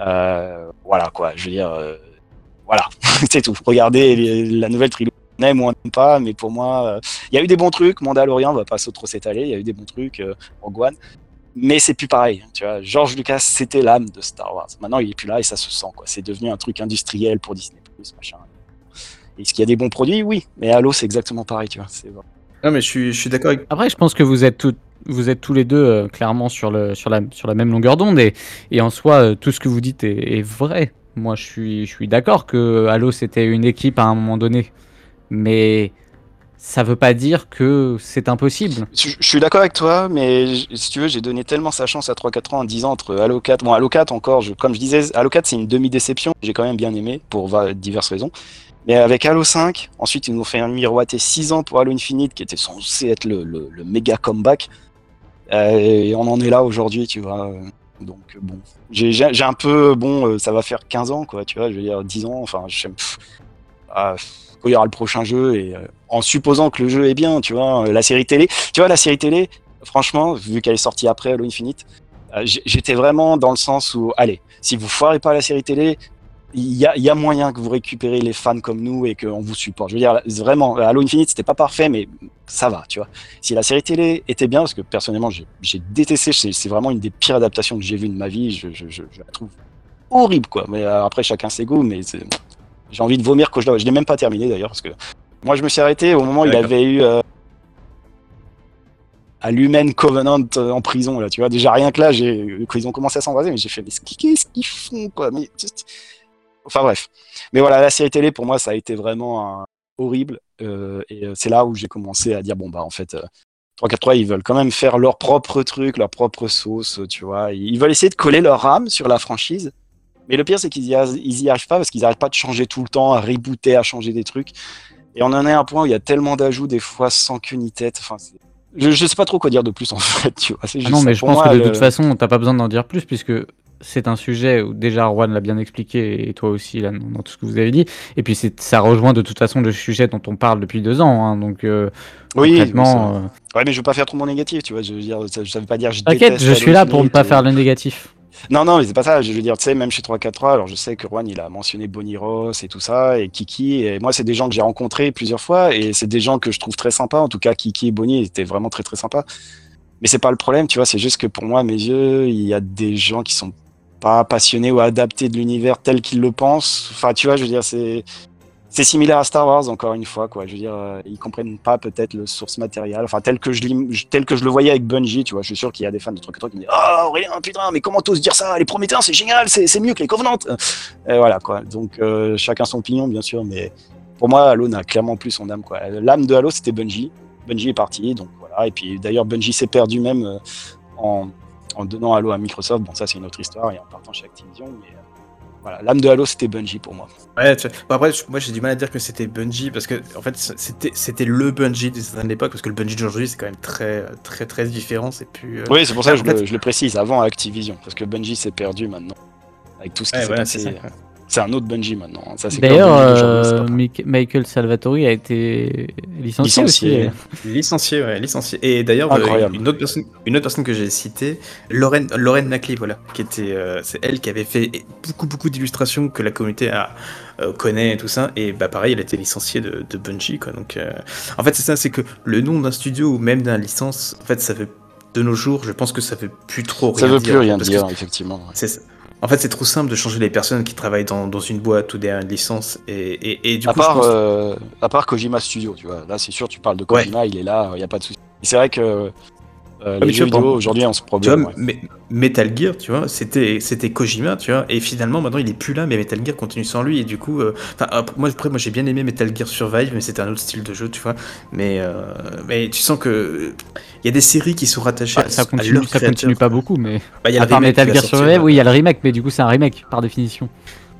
euh, voilà quoi, je veux dire, voilà, c'est tout. Regardez la nouvelle trilogie on aime ou on n'aime pas, mais pour moi, il y a eu des bons trucs. Mandalorian, on va pas trop s'étaler. Il y a eu des bons trucs. Euh, Rogue One, mais c'est plus pareil. Tu vois, George Lucas, c'était l'âme de Star Wars. Maintenant, il est plus là et ça se sent. Quoi. C'est devenu un truc industriel pour Disney machin. Est-ce qu'il y a des bons produits Oui, mais Halo, c'est exactement pareil. Tu vois. Non, mais je suis, je suis d'accord avec. Après, je pense que vous êtes tout, vous êtes tous les deux euh, clairement sur, le, sur, la, sur la même longueur d'onde et, et, en soi, euh, tout ce que vous dites est, est vrai. Moi, je suis, je suis d'accord que Halo, c'était une équipe à un moment donné. Mais ça veut pas dire que c'est impossible. Je, suis d'accord avec toi, mais si tu veux, j'ai donné tellement sa chance à 3-4 ans en disant entre Halo 4. Bon, Halo 4 encore, comme je disais, Halo 4 c'est une demi-déception. J'ai quand même bien aimé pour diverses raisons. Mais avec Halo 5, ensuite ils nous ont fait un miroiter 6 ans pour Halo Infinite qui était censé être le, le, le méga comeback. Euh, et on en est là aujourd'hui, tu vois. Donc bon, j'ai un peu, bon, euh, ça va faire 15 ans, quoi, tu vois, je veux dire 10 ans, enfin, je ah, quand il y aura le prochain jeu et euh, en supposant que le jeu est bien, tu vois, la série télé, tu vois, la série télé, franchement, vu qu'elle est sortie après Halo Infinite, j'étais vraiment dans le sens où, allez, si vous foirez pas la série télé, il y a, moyen que vous récupérez les fans comme nous et qu'on vous supporte. Je veux dire, vraiment, Halo Infinite, c'était pas parfait, mais ça va, tu vois. Si la série télé était bien, parce que personnellement, j'ai détesté, c'est vraiment une des pires adaptations que j'ai vues de ma vie, je, la trouve horrible, quoi. Mais euh, après, chacun ses goûts, mais j'ai envie de vomir quand je l'ai même pas terminé d'ailleurs, parce que moi, je me suis arrêté au moment où il avait eu. Euh, à l'Human Covenant euh, en prison là tu vois déjà rien que là ils ont commencé à s'embraser mais j'ai fait mais qu'est-ce qu'ils font quoi mais Enfin bref. Mais voilà, la série télé, pour moi, ça a été vraiment horrible. Euh, et euh, c'est là où j'ai commencé à dire, bon, bah en fait, 343, euh, ils veulent quand même faire leur propre truc, leur propre sauce, tu vois. Ils veulent essayer de coller leur âme sur la franchise. Mais le pire, c'est qu'ils y, y arrivent pas parce qu'ils n'arrêtent pas de changer tout le temps, à rebooter, à changer des trucs. Et on en est à un point où il y a tellement d'ajouts, des fois sans queue ni tête. Enfin, je, je sais pas trop quoi dire de plus en fait, tu vois. Ah non, mais je pense que de toute façon, t'as pas besoin d'en dire plus puisque c'est un sujet où déjà Juan l'a bien expliqué et toi aussi là, dans tout ce que vous avez dit. Et puis ça rejoint de toute façon le sujet dont on parle depuis deux ans. Hein, donc euh, oui, concrètement, euh, ouais, mais je veux pas faire trop mon négatif, tu vois. Je veux dire, ça, veut pas dire. T'inquiète, je suis là pour ne pas faire le négatif. Non, non, mais c'est pas ça. Je veux dire, tu sais, même chez 343, alors je sais que Juan, il a mentionné Bonnie Ross et tout ça, et Kiki. Et moi, c'est des gens que j'ai rencontrés plusieurs fois, et c'est des gens que je trouve très sympas. En tout cas, Kiki et Bonnie étaient vraiment très très sympas. Mais c'est pas le problème, tu vois. C'est juste que pour moi, à mes yeux, il y a des gens qui sont pas passionné ou adapté de l'univers tel qu'il le pense. Enfin, tu vois, je veux dire, c'est c'est similaire à Star Wars encore une fois quoi. Je veux dire, euh, ils comprennent pas peut-être le source matériel. Enfin, tel que je le voyais avec Bungie, tu vois. Je suis sûr qu'il y a des fans de trucs qui me disent oh rien putain mais comment t'oses dire ça? Les Prométhéens c'est génial, c'est mieux que les Covenants. Et voilà quoi. Donc euh, chacun son opinion bien sûr, mais pour moi Halo n'a clairement plus son âme. L'âme de Halo c'était Bungie. Bungie est parti donc voilà. Et puis d'ailleurs Bungie s'est perdu même euh, en donnant Halo à Microsoft, bon ça c'est une autre histoire, et en partant chez Activision, euh, voilà, l'âme de Halo c'était Bungie pour moi. Ouais, après, moi j'ai du mal à dire que c'était Bungie, parce que en fait c'était, c'était le Bungie de cette époque, parce que le Bungie d'aujourd'hui c'est quand même très très très différent, c'est plus... Euh, oui, c'est pour ça que je le, précise, avant Activision, parce que Bungie s'est perdu maintenant, avec tout ce qui s'est passé. C'est un autre Bungie maintenant. Hein. D'ailleurs, euh, Michael Salvatori a été licencié, licencié. aussi. Licencié, ouais, licencié. Et d'ailleurs, euh, une, autre personne, une autre personne que j'ai citée, Lorraine, Lorraine voilà, qui était, euh, c'est elle qui avait fait beaucoup, beaucoup d'illustrations que la communauté a, connaît et tout ça. Et bah pareil, elle a été licenciée de, de Bungie, quoi. Donc, en fait, c'est ça, c'est que le nom d'un studio ou même d'un licence, en fait, ça veut de nos jours, je pense que ça veut plus trop rien dire. Ça veut plus rien dire, effectivement. C'est ça. En fait, c'est trop simple de changer les personnes qui travaillent dans, dans une boîte ou derrière une licence. Et, et, et du à coup, part, euh, à part Kojima Studio, tu vois. Là, c'est sûr, tu parles de Kojima, il est là, il n'y a pas de souci. C'est vrai que euh, les jeux vidéo aujourd'hui ont ce problème. mais Metal Gear, tu vois, c'était c'était Kojima, tu vois, et finalement maintenant il est plus là, mais Metal Gear continue sans lui, et du coup, euh, moi après moi j'ai bien aimé Metal Gear Survive, mais c'était un autre style de jeu, tu vois, mais euh, mais tu sens que il y a des séries qui sont rattachées. Ah, ça continue, ça continue pas beaucoup, mais bah, y a à part Metal Gear Survive, oui, il y a le remake, mais du coup c'est un remake par définition.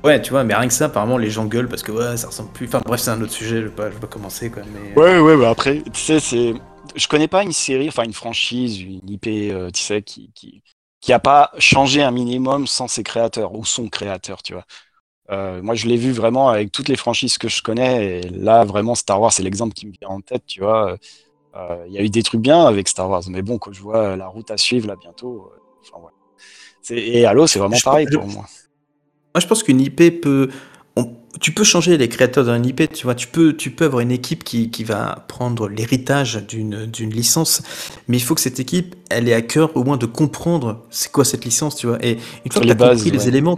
Ouais, tu vois, mais rien que ça, apparemment, les gens gueulent parce que ouais, ça ressemble plus. Enfin, bref, c'est un autre sujet, je vais pas, je vais pas commencer, quoi. Mais... Ouais, ouais, bah après, tu sais, c'est. Je connais pas une série, enfin une franchise, une IP, euh, tu sais, qui, qui, qui a pas changé un minimum sans ses créateurs ou son créateur, tu vois. Euh, moi, je l'ai vu vraiment avec toutes les franchises que je connais, et là, vraiment, Star Wars, c'est l'exemple qui me vient en tête, tu vois. Euh, il y a eu des trucs bien avec Star Wars, mais bon, quand je vois la route à suivre là bientôt, enfin, ouais. Et Halo, c'est vraiment pareil pour moi. Moi, je pense qu'une IP peut. Tu peux changer les créateurs d'un IP, tu vois. Tu peux, tu peux avoir une équipe qui, qui va prendre l'héritage d'une, d'une licence, mais il faut que cette équipe, elle ait à cœur au moins de comprendre c'est quoi cette licence, tu vois. Et une fois que tu as compris les éléments.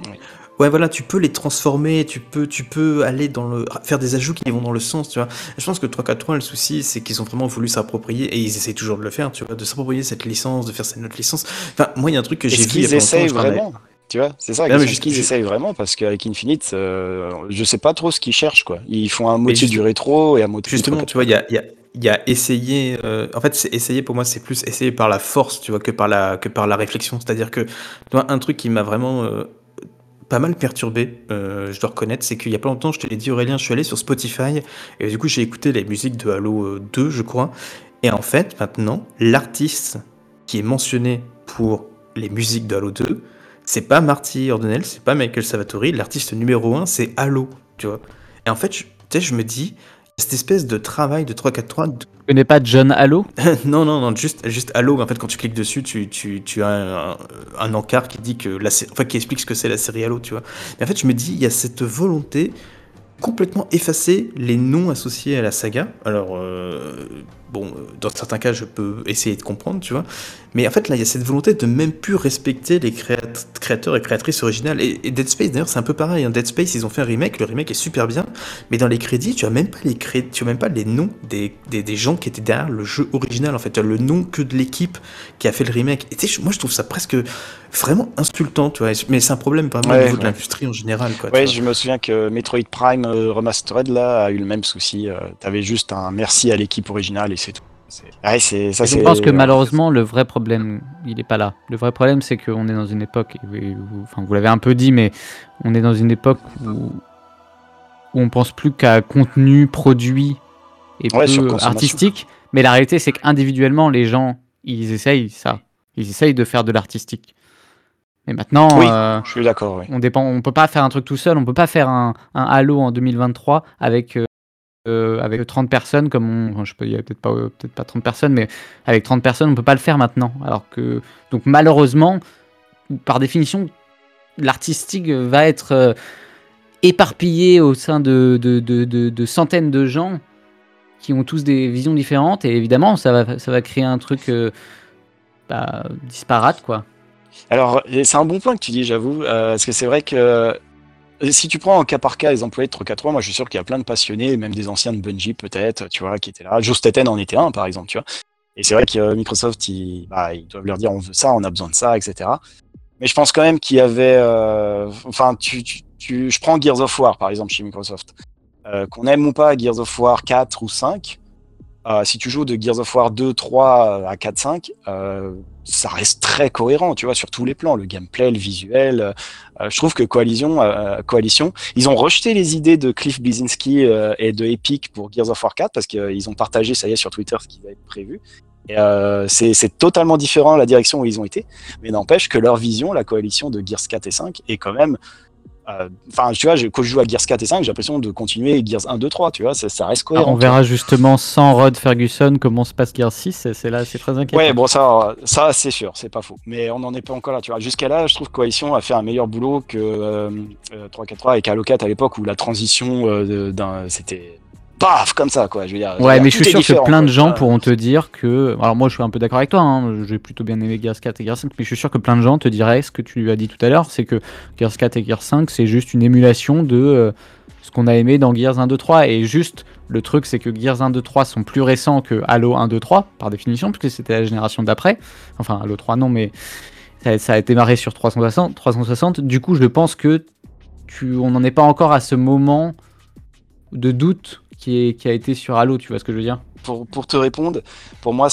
Ouais. voilà, tu peux les transformer, tu peux, tu peux aller dans le, faire des ajouts qui vont dans le sens, tu vois. je pense que 343, le souci, c'est qu'ils ont vraiment voulu s'approprier, et ils essayent toujours de le faire, tu vois, de s'approprier cette licence, de faire cette autre licence. Enfin, moi, il y a un truc que j'ai vu. Ils essayent vraiment? Tu vois, c'est ça. ce qu'ils essayent vraiment parce qu'avec Infinite, euh, je sais pas trop ce qu'ils cherchent quoi. Ils font un motif du rétro et un motif. Justement, tu vois, il y a, y, a, y a essayé. Euh, en fait, c'est essayer pour moi, c'est plus essayer par la force, tu vois, que par la que par la réflexion. C'est-à-dire que, tu vois, un truc qui m'a vraiment euh, pas mal perturbé, je dois reconnaître, c'est qu'il y a pas longtemps, je te l'ai dit Aurélien, je suis allé sur Spotify et du coup j'ai écouté les musiques de Halo 2, je crois. Et en fait, maintenant, l'artiste qui est mentionné pour les musiques de Halo 2, c'est pas Marty Ordonel, c'est pas Michael Savatori, l'artiste numéro un, c'est Halo, tu vois. Et en fait, je, je me dis, cette espèce de travail de 343. Tu connais pas John Halo? Non, non, non, juste, juste Halo. En fait, quand tu cliques dessus, tu, tu, tu as un, encart qui dit que la, enfin, qui explique ce que c'est la série Halo, tu vois. Mais en fait, je me dis, il y a cette volonté complètement effacer les noms associés à la saga. Alors, euh, bon, dans certains cas, je peux essayer de comprendre, tu vois. Mais en fait, là, il y a cette volonté de même plus respecter les créateurs et créatrices originales. Et, Dead Space, d'ailleurs, c'est un peu pareil. Hein. Dead Space, ils ont fait un remake. Le remake est super bien. Mais dans les crédits, tu as même pas les, cré... tu as même pas les noms des, des, gens qui étaient derrière le jeu original. En fait, tu as le nom que de l'équipe qui a fait le remake. Et moi, je trouve ça presque vraiment insultant, tu vois. Mais c'est un problème vraiment au niveau de l'industrie en général. Quoi, ouais, je me souviens que Metroid Prime euh, Remastered, là, a eu le même souci. Euh, tu avais juste un merci à l'équipe originale et c'est tout. Ouais, ça, je pense que malheureusement, le vrai problème, il n'est pas là. Le vrai problème, c'est qu'on est dans une époque, enfin, vous l'avez un peu dit, mais on est dans une époque où, où on pense plus qu'à contenu, produit et peu artistique. Mais la réalité, c'est qu'individuellement, les gens, ils essayent ça. Ils essayent de faire de l'artistique. Mais maintenant, euh, je suis d'accord. On dépend, on peut pas faire un truc tout seul. On peut pas faire un, un Halo en 2023 avec euh, euh, avec 30 personnes, comme on, je peux, il y a peut-être pas, peut-être pas 30 personnes, mais avec 30 personnes, on peut pas le faire maintenant. Alors que, donc malheureusement, par définition, l'artistique va être euh, éparpillé au sein de, de, de, de, centaines de gens qui ont tous des visions différentes, et évidemment, ça va, ça va créer un truc euh, bah, disparate, quoi. Alors, c'est un bon point que tu dis, j'avoue, parce que c'est vrai que si tu prends en cas par cas les employés de 343, moi je suis sûr qu'il y a plein de passionnés, même des anciens de Bungie peut-être, tu vois, qui étaient là. Joe Staten en était un, par exemple, tu vois. Et c'est vrai que euh, Microsoft, ils, bah, ils doivent leur dire on veut ça, on a besoin de ça, etc. Mais je pense quand même qu'il y avait, euh, enfin, tu, tu, tu, je prends Gears of War par exemple chez Microsoft. Euh, qu'on aime ou pas Gears of War 4 ou 5, euh, si tu joues de Gears of War 2, 3 à 4, 5, euh, ça reste très cohérent, tu vois, sur tous les plans, le gameplay, le visuel. Euh, je trouve que Coalition, euh, Coalition, ils ont rejeté les idées de Cliff Bleszinski euh, et de Epic pour Gears of War 4 parce qu'ils ont partagé, ça y est, sur Twitter ce qui va être prévu. C'est totalement différent la direction où ils ont été, mais n'empêche que leur vision, la coalition de Gears 4 et 5, est quand même euh, enfin, tu vois, quand je joue à Gears 4 et 5, j'ai l'impression de continuer Gears 1, 2, 3, tu vois, ça, reste cohérent. on verra justement sans Rod Ferguson comment se passe Gears 6, c'est là, c'est très inquiétant. Ouais, bon, ça, ça c'est sûr, c'est pas faux. Mais on n'en est pas encore là, tu vois. Jusqu'à là, je trouve que Coalition a fait un meilleur boulot que euh, 343 euh, et Halo 4 à l'époque où la transition euh, d'un, c'était paf comme ça quoi je veux dire. Ouais mais je suis sûr que plein de gens pourront te dire que alors moi je suis un peu d'accord avec toi hein. j'ai plutôt bien aimé Gears 4 et Gears 5 mais je suis sûr que plein de gens te diraient ce que tu lui as dit tout à l'heure c'est que Gears 4 et Gears 5 c'est juste une émulation de euh, ce qu'on a aimé dans Gears 1 2 3 et juste le truc c'est que Gears 1 2 3 sont plus récents que Halo 1 2 3 par définition puisque c'était la génération d'après. Enfin Halo 3 non mais ça, ça a été marré sur 360 360 du coup je pense que tu on n'en est pas encore à ce moment de doute qui, a été sur Halo, tu vois ce que je veux dire? Pour, te répondre, pour moi,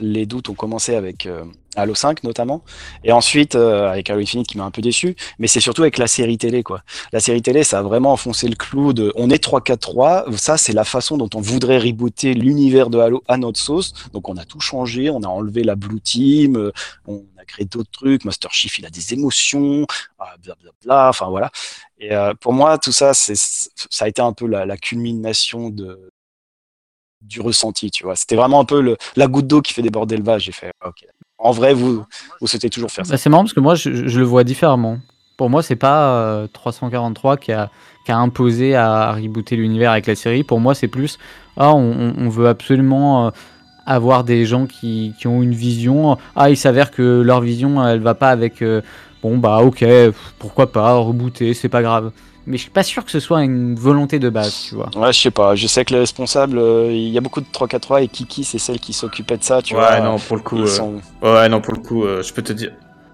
les doutes ont commencé avec euh, Halo 5 notamment, et ensuite euh, avec Halo Infinite qui m'a un peu déçu, mais c'est surtout avec la série télé quoi. La série télé, ça a vraiment enfoncé le clou de on est 3-4-3, ça c'est la façon dont on voudrait rebooter l'univers de Halo à notre sauce, donc on a tout changé, on a enlevé la Blue Team, euh, on a créé d'autres trucs, Master Chief il a des émotions, blablabla, bla, enfin voilà. Et pour moi, tout ça, ça a été un peu la culmination de, du ressenti, tu vois. C'était vraiment un peu le, la goutte d'eau qui fait déborder le vase. J'ai fait, ok. En vrai, vous, vous souhaitez toujours faire ça. Bah, c'est marrant parce que moi, je, le vois différemment. Pour moi, c'est pas euh, 343 qui a, qui a, imposé à rebooter l'univers avec la série. Pour moi, c'est plus, ah, on, on, veut absolument euh, avoir des gens qui, qui, ont une vision. Ah, il s'avère que leur vision, elle va pas avec. Euh, bon, bah, ok, pourquoi pas, rebooter, c'est pas grave mais je suis pas sûr que ce soit une volonté de base, tu vois. Ouais, je sais pas. Je sais que les responsables, euh, il y a beaucoup de 3-4-3 et Kiki, c'est celle qui s'occupait de ça, tu ouais, vois. Ouais, non, pour le coup. Euh... Sont... Ouais, non, pour le coup, euh, je peux te dire.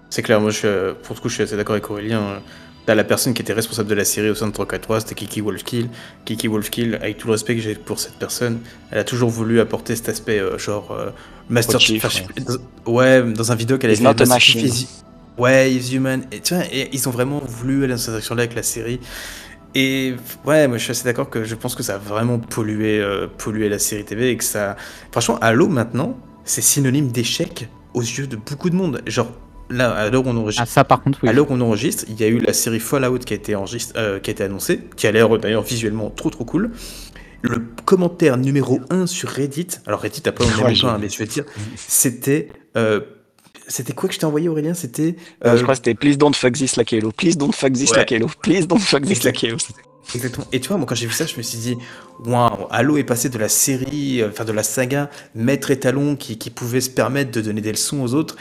C'est clair, moi, je, pour le coup, je suis assez d'accord avec Aurélien. Là, la personne qui était responsable de la série au sein de 3-4-3, c'était Kiki Wolfkill. Kiki Wolfkill, avec tout le respect que j'ai pour cette personne, elle a toujours voulu apporter cet aspect, euh, genre, Master Chief. Ouais. Dans, ouais, dans un vidéo qu'elle a fait. Ouais, Is Human. Et, tu vois, et ils ont vraiment voulu aller dans cette direction-là avec la série. Et ouais, moi je suis assez d'accord que je pense que ça a vraiment pollué, euh, pollué la série TV et que ça. Franchement, Halo maintenant, c'est synonyme d'échec aux yeux de beaucoup de monde. Genre, là, à l'heure où on enregistre. Ah, ça par contre, oui. À l'heure où on enregistre, il y a eu la série Fallout qui a été, euh, qui a été annoncée, qui a l'air d'ailleurs visuellement trop trop cool. Le commentaire numéro 1 sur Reddit, alors Reddit après on ouais, pas, mais je vais te dire, c'était. Euh, c'était quoi que je t'ai envoyé Aurélien? C'était. Euh, euh, je crois que c'était Please don't fuck this like Halo. Please don't fuck this ouais. like Halo. Please don't fuck this like Halo. Exactement. Et tu vois, moi quand j'ai vu ça, je me suis dit, waouh, Halo est passé de la série, enfin de la saga maître étalon qui, qui pouvait se permettre de donner des leçons aux autres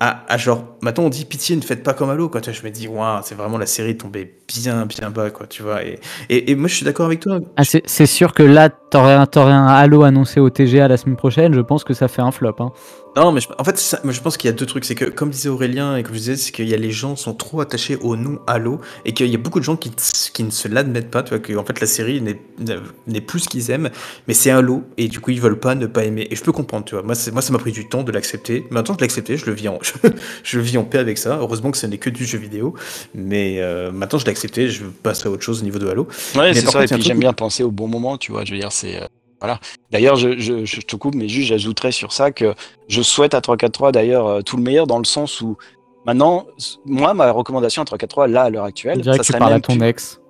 à, à, genre, maintenant on dit pitié, ne faites pas comme Halo, quoi. Tu vois, je me dis, waouh, c'est vraiment la série tombée bien, bien bas, quoi, tu vois. Et, et, et moi, je suis d'accord avec toi. Ah, c'est sûr que là, t'aurais un Halo annoncé au TGA la semaine prochaine, je pense que ça fait un flop, hein. Non, mais je, en fait, ça, je pense qu'il y a deux trucs. C'est que, comme disait Aurélien et comme je disais, c'est qu'il y a les gens sont trop attachés au nom Halo et qu'il y a beaucoup de gens qui, qui ne se l'admettent pas. Tu vois, que en fait, la série n'est plus ce qu'ils aiment, mais c'est Halo et du coup, ils veulent pas ne pas aimer. Et je peux comprendre, tu vois. Moi, moi ça m'a pris du temps de l'accepter. Maintenant, je l'ai accepté, je le vis en, je, je, vis en paix avec ça. Heureusement que ce n'est que du jeu vidéo, mais euh, maintenant, je l'ai accepté. Je passerai à autre chose au niveau de Halo. Ouais, c'est ça. Et puis, j'aime bien penser au bon moment, tu vois. Je veux dire, c'est. Voilà. D'ailleurs, je, je, je, te coupe, mais juste j'ajouterais sur ça que je souhaite à 3-4-3 d'ailleurs euh, tout le meilleur dans le sens où maintenant, moi, ma recommandation à 3-4-3 là à l'heure actuelle, ça que tu parles à ton plus... ex.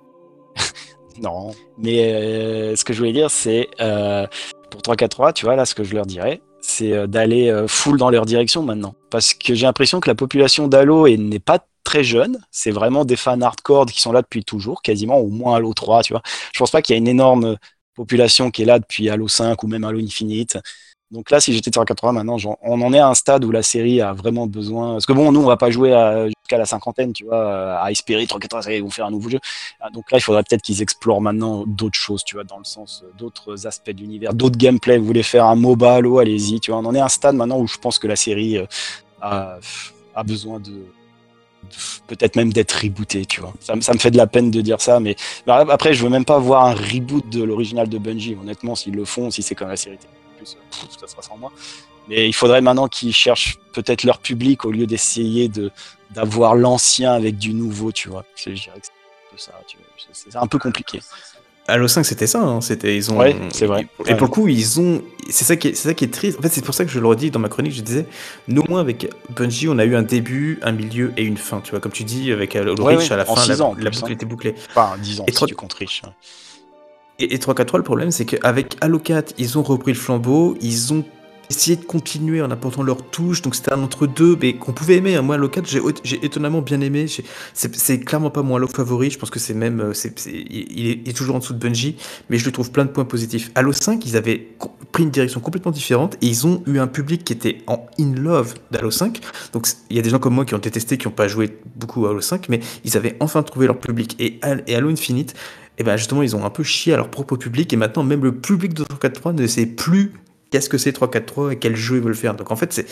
non, mais euh, ce que je voulais dire, c'est euh, pour 3-4-3, tu vois, là, ce que je leur dirais, c'est d'aller full dans leur direction maintenant. Parce que j'ai l'impression que la population d'Halo n'est pas très jeune, c'est vraiment des fans hardcore qui sont là depuis toujours, quasiment au moins Halo 3, tu vois. Je pense pas qu'il y a une énorme population qui est là depuis Halo 5 ou même Halo Infinite. Donc là, si j'étais sur 80 maintenant, on en est à un stade où la série a vraiment besoin. Parce que bon, nous, on va pas jouer jusqu'à la cinquantaine, tu vois, à espérer 380, ça ils vont faire un nouveau jeu. Ah, donc là, il faudrait peut-être qu'ils explorent maintenant d'autres choses, tu vois, dans le sens d'autres aspects de l'univers, d'autres gameplay. Vous voulez faire un MOBA Halo, allez-y, tu vois. On en est à un stade maintenant où je pense que la série a, a besoin de, peut-être même d'être rebooté, tu vois. Ça, ça, me fait de la peine de dire ça, mais bah, après, je veux même pas voir un reboot de l'original de Bungie. Honnêtement, s'ils le font, si c'est comme la série pff, ça sera sans moi. Mais il faudrait maintenant qu'ils cherchent peut-être leur public au lieu d'essayer de d'avoir l'ancien avec du nouveau, tu vois. Je dirais que c'est un, c'est un peu compliqué. Halo 5 c'était ça, hein. c'était ils ont ouais, c'est vrai. Et pour le coup ils ont c'est ça qui est c'est ça qui est triste. En fait c'est pour ça que je le redis dans ma chronique, je disais nous moins avec Bungie on a eu un début, un milieu et une fin, tu vois comme tu dis avec Halo ouais, Reach ouais, à la fin la, ans, la, boucle hein. était bouclée. Enfin 10 ans et si 3... tu comptes Reach. Et, et 3-4-3 le problème c'est qu'avec Halo 4 ils ont repris le flambeau, ils ont essayer de continuer en apportant leur touche. Donc c'était un entre-deux, mais qu'on pouvait aimer. Hein. Moi, 4, j'ai étonnamment bien aimé. C'est clairement pas mon Halo favori. Je pense que c'est même. Euh, est, il, est, toujours en dessous de Bungie, mais je lui trouve plein de points positifs. Halo 5, ils avaient pris une direction complètement différente et ils ont eu un public qui était en in love d'Halo 5. Donc il y a des gens comme moi qui ont détesté, qui n'ont pas joué beaucoup à Halo 5, mais ils avaient enfin trouvé leur public. Et, Halo Infinite, et ben justement, ils ont un peu chié à leur propre public et maintenant, même le public de 343 ne sait plus qu'est-ce que c'est 3-4-3 et quel jeu ils veulent faire. Donc en fait, c'est.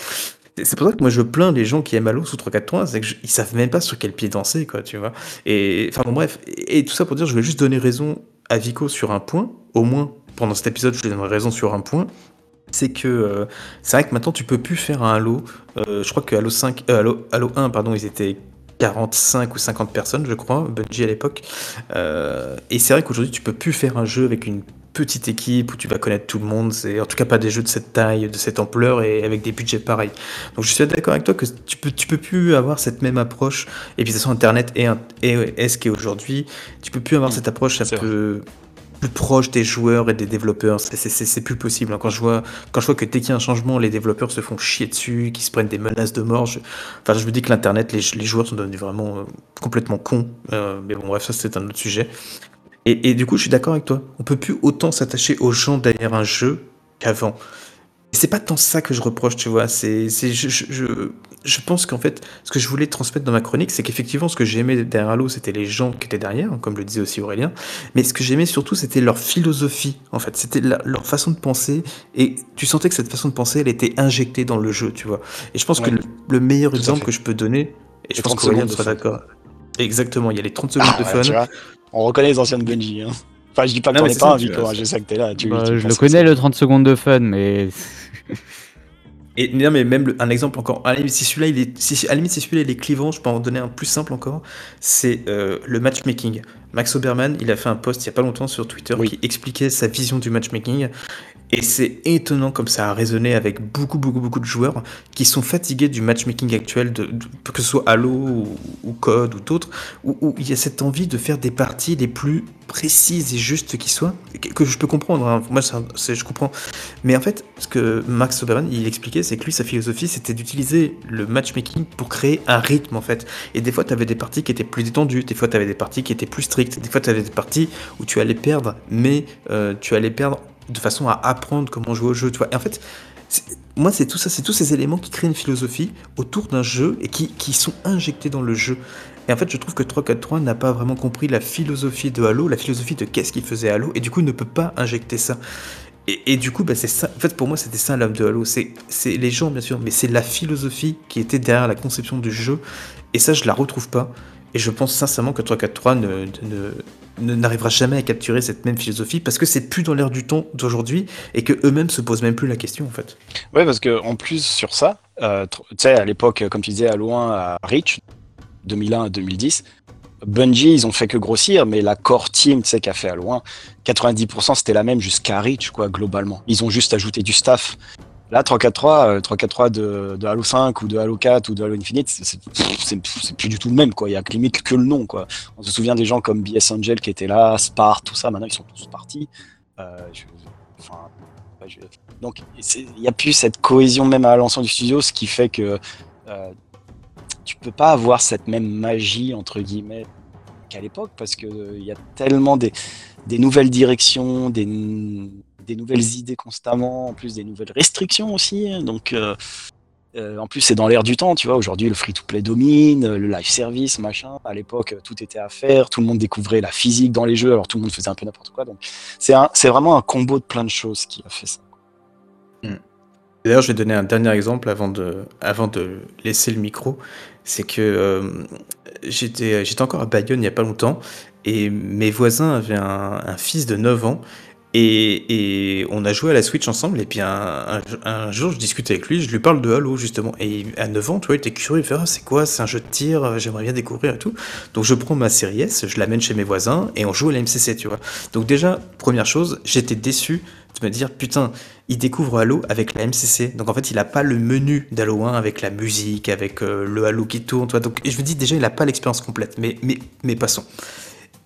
C'est pour ça que moi je plains les gens qui aiment Halo sous 3-4-3, c'est qu'ils savent même pas sur quel pied danser, quoi, tu vois. Et enfin bon, bref. Et, tout ça pour dire, je vais juste donner raison à Vico sur un point, au moins pendant cet épisode, je lui donnerai raison sur un point. c'est que c'est vrai que maintenant tu peux plus faire un Halo. je crois que Halo 5, Halo, Halo 1, pardon, ils étaient 45 ou 50 personnes, je crois, Bungie à l'époque. et c'est vrai qu'aujourd'hui, tu peux plus faire un jeu avec une petite équipe où tu vas connaître tout le monde. C'est en tout cas pas des jeux de cette taille, de cette ampleur et avec des budgets pareils. Donc je suis d'accord avec toi que tu peux, tu peux plus avoir cette même approche. Et puis de toute façon, Internet est, est, ce qui est aujourd'hui. Tu peux plus avoir mm. cette approche un peu plus proche des joueurs et des développeurs. C'est plus possible. Quand je vois, quand je vois que dès qu'il y a un changement, les développeurs se font chier dessus, qu'ils se prennent des menaces de mort. Je, enfin, je me dis que l'internet, les, les, joueurs sont devenus vraiment euh, complètement cons. Euh, mais bon, bref, ça c'est un autre sujet. Et, du coup, je suis d'accord avec toi. On peut plus autant s'attacher aux gens derrière un jeu qu'avant. C'est pas tant ça que je reproche, tu vois. C'est, je, je, je, pense qu'en fait, ce que je voulais transmettre dans ma chronique, c'est qu'effectivement, ce que j'aimais derrière Halo, c'était les gens qui étaient derrière, comme le disait aussi Aurélien. Mais ce que j'aimais surtout, c'était leur philosophie, en fait. C'était leur façon de penser. Et tu sentais que cette façon de penser, elle était injectée dans le jeu, tu vois. Et je pense que le, meilleur exemple que je peux donner, et je pense qu'Aurélien sera d'accord. Exactement, il y a les 30 secondes ah, de fun. On reconnaît les anciennes Bungie. Hein. Enfin, je dis pas que t'en es pas, Vico, je sais que t'es là. Tu, bah, je le connais, le 30 secondes de fun, mais. Et non, mais même un exemple encore. À la limite, si celui-là, il est, si, à la limite, si celui-là, il est clivant, je peux en donner un plus simple encore. C'est euh, le matchmaking. Max Oberman, il a fait un post il y a pas longtemps sur Twitter qui expliquait sa vision du matchmaking. Et c'est étonnant comme ça a résonné avec beaucoup, beaucoup, beaucoup de joueurs qui sont fatigués du matchmaking actuel, que ce soit Halo ou, Code ou d'autres, où, il y a cette envie de faire des parties les plus précises et justes qui soient, que, je peux comprendre, hein. moi je comprends. Mais en fait, ce que Max Oberman il expliquait, c'est que lui, sa philosophie, c'était d'utiliser le matchmaking pour créer un rythme en fait. Et des fois, tu avais des parties qui étaient plus détendues, des fois, tu avais des parties qui étaient plus strictes, des fois, tu avais des parties où tu allais perdre, mais euh, tu allais perdre de façon à apprendre comment jouer au jeu. Tu vois. Et en fait, moi, c'est tout ça, c'est tous ces éléments qui créent une philosophie autour d'un jeu et qui, qui, sont injectés dans le jeu. Et en fait, je trouve que 343 n'a pas vraiment compris la philosophie de Halo, la philosophie de qu'est-ce qu'il faisait Halo, et du coup, il ne peut pas injecter ça. Et, et du coup, bah, c'est ça. En fait, pour moi, c'était ça l'âme de Halo. C'est les gens, bien sûr, mais c'est la philosophie qui était derrière la conception du jeu. Et ça, je la retrouve pas. Et je pense sincèrement que 343 ne, n'arrivera jamais à capturer cette même philosophie parce que c'est plus dans l'air du temps d'aujourd'hui et que eux-mêmes se posent même plus la question en fait. Ouais, parce que en plus sur ça, euh, tu sais, à l'époque, comme tu disais, à loin, à Reach, 2001 à 2010, Bungie, ils ont fait que grossir, mais la core team, tu sais, qui a fait à loin, 90% c'était la même jusqu'à Reach, quoi, globalement. Ils ont juste ajouté du staff. Là, 343, 343 euh, de, Halo 5 ou de Halo 4 ou de Halo Infinite, c'est plus du tout le même, quoi. Il y a limite que le nom, quoi. On se souvient des gens comme BS Angel qui étaient là, Spart, tout ça. Maintenant, ils sont tous partis. Euh, donc, il n'y a plus cette cohésion même à l'ensemble du studio, ce qui fait que euh, tu peux pas avoir cette même magie, entre guillemets, qu'à l'époque, parce qu'il il y a tellement des, des nouvelles directions, des des nouvelles idées constamment, en plus des nouvelles restrictions aussi. Donc, euh, euh, en plus, c'est dans l'air du temps, tu vois. Aujourd'hui, le free-to-play domine, le live service, machin. À l'époque, tout était à faire. Tout le monde découvrait la physique dans les jeux, alors tout le monde faisait un peu n'importe quoi. Donc, c'est vraiment un combo de plein de choses qui a fait ça. Hmm. D'ailleurs, je vais donner un dernier exemple avant de, avant de laisser le micro. C'est que euh, j'étais encore à Bayonne il n'y a pas longtemps et mes voisins avaient un, un fils de 9 ans et, on a joué à la Switch ensemble, et puis un, jour je discute avec lui, je lui parle de Halo justement, et à 9 ans, tu vois, il était curieux, il fait ah, c'est quoi, c'est un jeu de tir, euh, j'aimerais bien découvrir et tout. Donc je prends ma série S, je l'amène chez mes voisins, et on joue à la MCC, tu vois. Donc déjà, première chose, j'étais déçu de me dire, putain, il découvre Halo avec la MCC, donc en fait il a pas le menu d'Halo 1 avec la musique, avec euh, le Halo qui tourne, tu vois. Donc je me dis déjà, il a pas l'expérience complète, mais, mais, mais passons.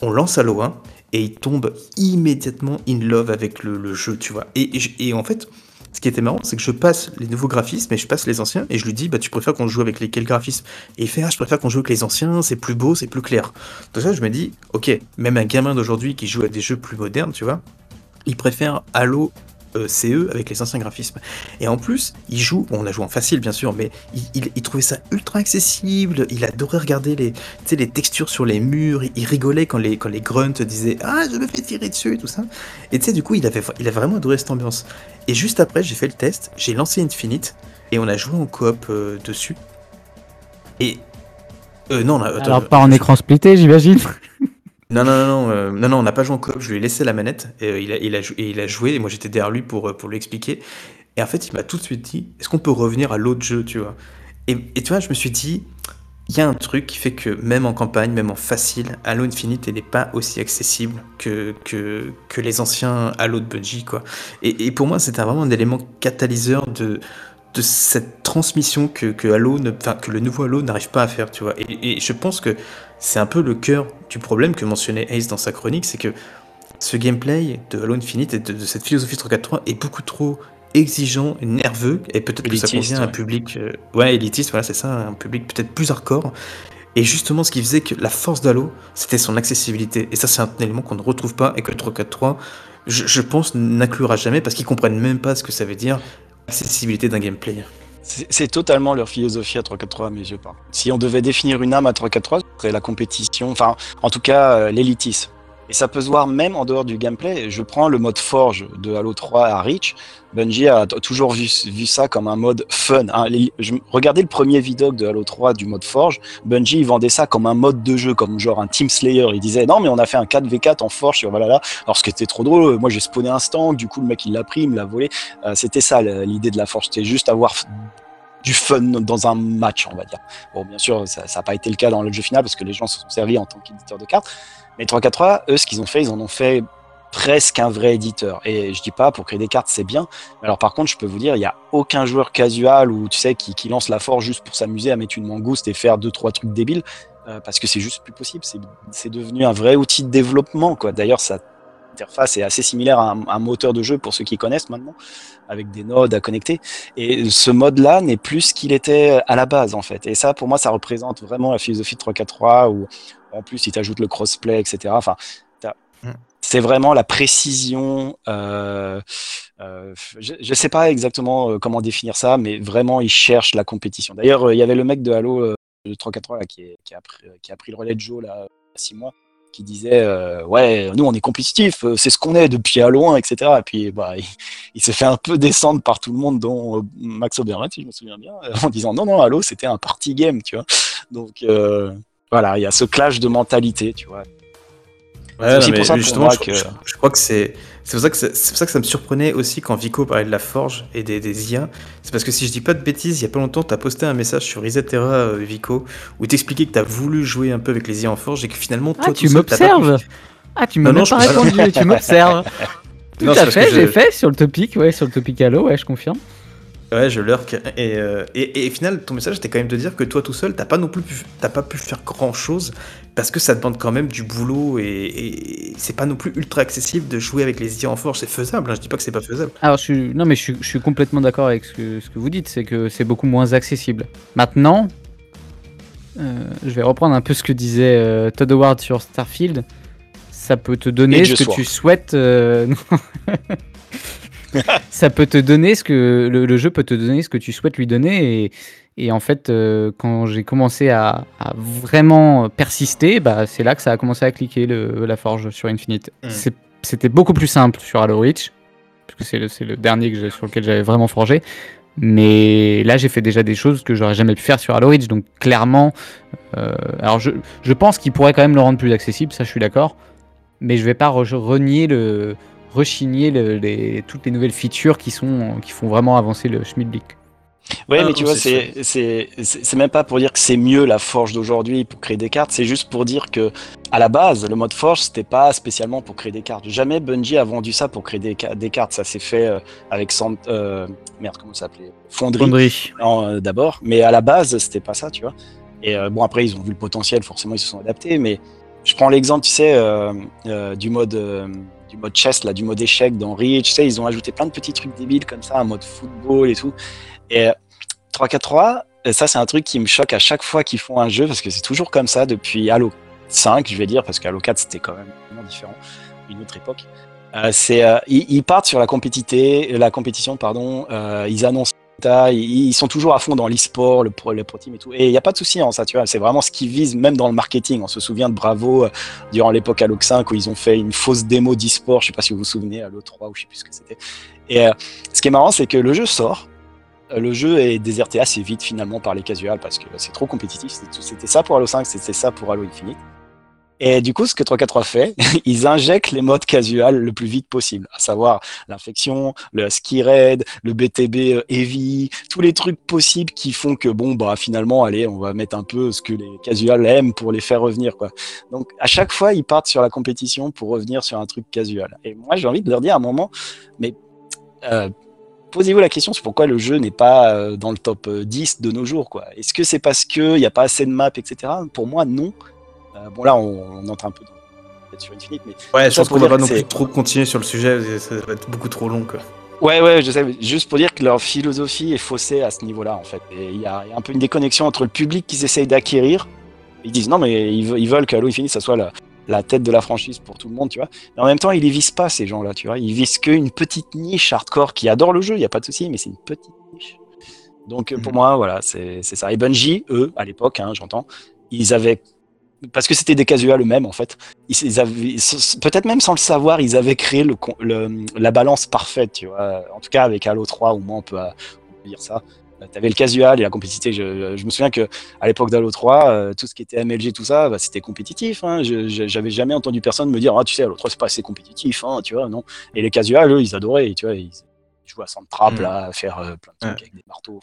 On lance Halo 1, et il tombe immédiatement in love avec le, jeu, tu vois. Et, en fait, ce qui était marrant, c'est que je passe les nouveaux graphismes et je passe les anciens et je lui dis, bah tu préfères qu'on joue avec lesquels graphismes? Et il fait, ah, je préfère qu'on joue avec les anciens, c'est plus beau, c'est plus clair. Donc ça, je me dis, ok, même un gamin d'aujourd'hui qui joue à des jeux plus modernes, tu vois, il préfère Halo euh, CE avec les anciens graphismes. Et en plus, il joue, on a joué en facile bien sûr, mais il, trouvait ça ultra accessible, il adorait regarder les, les textures sur les murs, il, rigolait quand les, quand les grunts disaient Ah, je me fais tirer dessus et tout ça. Et tu sais, du coup, il avait, il a vraiment adoré cette ambiance. Et juste après, j'ai fait le test, j'ai lancé Infinite, et on a joué en coop euh, dessus. Et. Euh, non, Alors, pas en écran splitté, j'imagine Non, non, non, euh, non, non, on n'a pas joué en coop, je lui ai laissé la manette, et, euh, il, a, il, et il a joué, et moi j'étais derrière lui pour, euh, pour lui expliquer. Et en fait, il m'a tout de suite dit, est-ce qu'on peut revenir à l'autre jeu, tu vois? Et, tu vois, je me suis dit, il y a un truc qui fait que même en campagne, même en facile, Halo Infinite, n'est pas aussi accessible que, que, les anciens Halo de Bungie, quoi. Et, pour moi, c'était vraiment un élément catalyseur de, de cette transmission que, que, Halo ne, que le nouveau Halo n'arrive pas à faire, tu vois. Et je pense que c'est un peu le cœur du problème que mentionnait Ace dans sa chronique, c'est que ce gameplay de Halo Infinite et de, de cette philosophie 343 est beaucoup trop exigeant, nerveux, et peut-être que ça convient à un public, euh, ouais, élitiste, voilà, c'est ça, un public peut-être plus hardcore. Et justement, ce qui faisait que la force d'Halo, c'était son accessibilité. Et ça, c'est un élément qu'on ne retrouve pas et que le 343, je, je pense, n'inclura jamais parce qu'ils comprennent même pas ce que ça veut dire, accessibilité d'un gameplay. C'est totalement leur philosophie à 343 à mes yeux. Si on devait définir une âme à 343, ce serait la compétition, enfin, en tout cas, euh, l'élitisme. Et ça peut se voir même en dehors du gameplay. Je prends le mode Forge de Halo 3 à Reach. Bungie a toujours vu, ça comme un mode fun. Hein. regardez le premier vidéo de Halo 3 du mode Forge. Bungie vendait ça comme un mode de jeu, comme genre un Team Slayer. Il disait non mais on a fait un 4v4 en Forge sur Valhalla. Alors ce qui était trop drôle, moi j'ai spawné un stand, du coup le mec il l'a pris, il me l'a volé. Euh, c'était ça l'idée de la Forge, c'était juste avoir du fun dans un match, on va dire. Bon, bien sûr, ça n'a pas été le cas dans le jeu final parce que les gens se sont servis en tant qu'éditeurs de cartes. Mais 343, eux, ce qu'ils ont fait, ils en ont fait presque un vrai éditeur. Et je dis pas, pour créer des cartes, c'est bien. Alors, par contre, je peux vous dire, il n'y a aucun joueur casual ou tu sais qui, qui lance la force juste pour s'amuser à mettre une mangouste et faire deux trois trucs débiles, euh, parce que c'est juste plus possible. C'est devenu un vrai outil de développement, quoi. D'ailleurs, sa interface est assez similaire à un, moteur de jeu pour ceux qui connaissent maintenant, avec des nodes à connecter. Et ce mode-là n'est plus ce qu'il était à la base, en fait. Et ça, pour moi, ça représente vraiment la philosophie de 343 où en plus, il t'ajoute le crossplay, etc. Enfin, mm. c'est vraiment la précision. Euh, euh, je ne sais pas exactement euh, comment définir ça, mais vraiment, il cherche la compétition. D'ailleurs, il y avait le mec de Halo de 343 là, qui, qui, a pris, qui a pris le relais de Joe là, il y a six mois qui disait ouais nous on est compétitif c'est ce qu'on est depuis à loin etc et puis bah il, s'est fait un peu descendre par tout le monde dont Max Oberman si je me souviens bien en disant non non Halo c'était un party game tu vois donc voilà, il y a ce clash de mentalité, tu vois. Ouais, non, pour ça justement, je, que... je, crois que c'est c'est pour ça que c'est pour ça que ça me surprenait aussi quand Vico parlait de la forge et des, des IA. C'est parce que si je dis pas de bêtises, il y a pas longtemps, tu as posté un message sur Isetera euh, Vico où t'expliquais que tu as voulu jouer un peu avec les IA en forge et que finalement toi ah, tu m'observes. Ah, tu m'as pas répondu, tu m'observes. Tout à fait, j'ai fait sur le topic, ouais, sur le topic Halo, ouais, je confirme. Ouais, je lurk. Et, euh, et, et, au final, ton message, c'était quand même de dire que toi tout seul, t'as pas non plus pu, t'as pas pu faire grand chose parce que ça demande quand même du boulot et, c'est pas non plus ultra accessible de jouer avec les IA en forge. C'est faisable, hein, je dis pas que c'est pas faisable. Alors, je suis, non, mais je suis, je suis complètement d'accord avec ce que, ce que vous dites, c'est que c'est beaucoup moins accessible. Maintenant, euh, je vais reprendre un peu ce que disait euh, Todd Howard sur Starfield. Ça peut te donner ce que tu souhaites. ça peut te donner ce que le, jeu peut te donner ce que tu souhaites lui donner et, et en fait euh, quand j'ai commencé à, vraiment persister bah, c'est là que ça a commencé à cliquer le, la forge sur Infinite mm. c'était beaucoup plus simple sur Halo Reach parce que c'est le, le, dernier que sur lequel j'avais vraiment forgé mais là j'ai fait déjà des choses que j'aurais jamais pu faire sur Halo Reach donc clairement euh, alors je, je pense qu'il pourrait quand même le rendre plus accessible ça je suis d'accord mais je vais pas renier le rechigner les, toutes les nouvelles features qui, sont, qui font vraiment avancer le Schmidblick. Ouais, ah, mais tu vois, c'est même pas pour dire que c'est mieux la forge d'aujourd'hui pour créer des cartes, c'est juste pour dire que à la base, le mode forge, c'était pas spécialement pour créer des cartes. Jamais Bungie a vendu ça pour créer des, des cartes. Ça s'est fait euh, avec Sant, euh, merde, comment ça s'appelait? Fonderie. Euh, d'abord, mais à la base, c'était pas ça, tu vois. Et bon, après, ils ont vu le potentiel, forcément, ils se sont adaptés. Mais je prends l'exemple, tu sais, du mode du mode chess, là, du mode échec dans Reach. Tu sais, ils ont ajouté plein de petits trucs débiles comme ça, un mode football et tout. Et 3-4-3, euh, ça, c'est un truc qui me choque à chaque fois qu'ils font un jeu parce que c'est toujours comme ça depuis Halo 5, je vais dire, parce qu'Halo 4, c'était quand même vraiment différent, une autre époque. Euh, c'est, euh, ils, partent sur la la compétition, pardon. ils annoncent ils, sont toujours à fond dans l'e-sport, le pro, le team et tout. Et il n'y a pas de souci en ça, tu vois. C'est vraiment ce qu'ils visent, même dans le marketing. On se souvient de Bravo euh, durant l'époque Halo 5 où ils ont fait une fausse démo d'e-sport. Je sais pas si vous vous souvenez, Halo 3 ou je sais plus ce que c'était. Et euh, ce qui est marrant, c'est que le jeu sort. Euh, le jeu est déserté assez vite finalement par les casuals parce que c'est trop compétitif. C'était ça pour Halo 5, c'était ça pour Halo Infinite. Et du coup, ce que 343 fait, ils injectent les modes casual le plus vite possible, à savoir l'infection, le ski raid, le BTB euh, heavy, tous les trucs possibles qui font que bon bah finalement, allez, on va mettre un peu ce que les casual aiment pour les faire revenir. Donc à chaque fois, ils partent sur la compétition pour revenir sur un truc casual. Et moi, j'ai envie de leur dire à un moment, mais euh, posez-vous la question sur pourquoi le jeu n'est pas euh, dans le top 10 de nos jours. Est-ce que c'est parce qu'il n'y a pas assez de maps, etc. Pour moi, non. Euh, bon, là, on, entre un peu dans, sur Infinite, mais. Ouais, je pense qu'on va pas non plus trop continuer sur le sujet, ça va être beaucoup trop long, quoi. Ouais, ouais, je sais, juste pour dire que leur philosophie est faussée à ce niveau-là, en fait. Il y, a un peu une déconnexion entre le public qu'ils essayent d'acquérir. Ils disent non, mais ils, ils veulent que Halo Infinite, ça soit la, la tête de la franchise pour tout le monde, tu vois. Mais en même temps, ils les visent pas, ces gens-là, tu vois. Ils visent qu'une petite niche hardcore qui adore le jeu, il n'y a pas de souci, mais c'est une petite niche. Donc, pour mhm. moi, voilà, c'est ça. Et Bungie, eux, à l'époque, hein, j'entends, ils avaient parce que c'était des casuals eux-mêmes en fait. Ils, avaient, peut-être même sans le savoir, ils avaient créé le, la balance parfaite, tu vois. En tout cas, avec Halo 3, au moins on peut, on peut dire ça. Euh, tu avais le casual et la compétitivité. Je, me souviens que à l'époque d'Halo 3, euh, tout ce qui était MLG, tout ça, bah, c'était compétitif. Hein. J'avais jamais entendu personne me dire, ah, tu sais, Halo 3, c'est pas assez compétitif, hein, tu vois, non. Et les casuals, eux, ils adoraient, tu vois, ils, jouaient à sans trap, mm. là, à faire euh, plein de trucs avec des marteaux.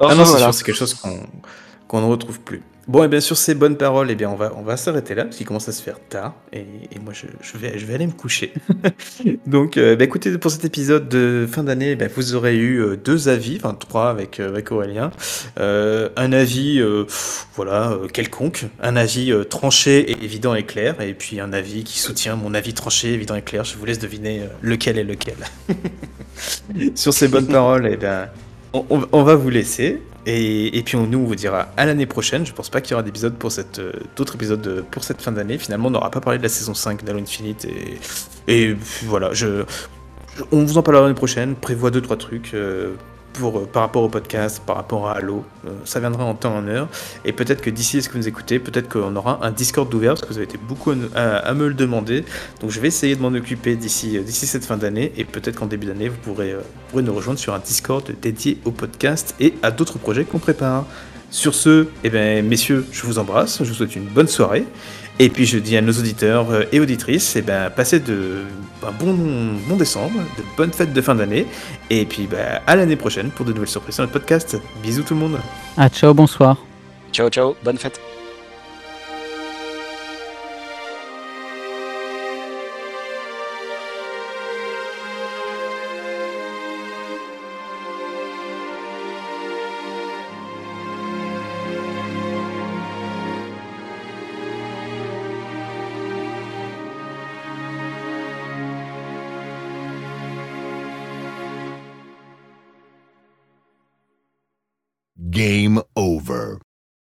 ah non, c'est quelque chose qu'on ne retrouve plus. Bon, et bien sur ces bonnes paroles, et eh bien on va, on va s'arrêter là, parce qu'il commence à se faire tard, et, moi je, vais, je vais aller me coucher. Donc, euh, bah, écoutez, pour cet épisode de fin d'année, bah, vous aurez eu euh, deux avis, enfin trois avec, euh, avec Aurélien. un avis, voilà, quelconque, un avis tranché et évident et clair, et puis un avis qui soutient mon avis tranché, évident et clair. Je vous laisse deviner lequel est lequel. sur ces bonnes paroles, et eh bien on va vous laisser. Et, puis nous, on vous dira à l'année prochaine. Je pense pas qu'il y aura d'épisodes pour cette, euh, d'autres épisodes pour cette fin d'année. Finalement, on n'aura pas parlé de la saison 5 d'Halo Infinite. Et, voilà, on vous en parlera l'année prochaine. Prévoit deux trois trucs. Euh, pour, euh, par rapport au podcast, par rapport à Halo. Euh, ça viendra en temps en heure. Et peut-être que d'ici ce que vous écoutez, peut-être qu'on aura un Discord d'ouvert, parce que vous avez été beaucoup à, me le demander. Donc je vais essayer de m'en occuper d'ici, euh, d'ici cette fin d'année. Et peut-être qu'en début d'année, vous pourrez, pourrez nous rejoindre sur un Discord dédié au podcast et à d'autres projets qu'on prépare. Sur ce, eh bien, messieurs, je vous embrasse, je vous souhaite une bonne soirée. Et puis je dis à nos auditeurs euh, et auditrices, eh ben, passez de un bon, bon décembre, de bonnes fêtes de fin d'année, et puis ben, à l'année prochaine pour de nouvelles surprises sur notre podcast. Bisous tout le monde. Ah ciao, bonsoir. Ciao ciao, bonne fête.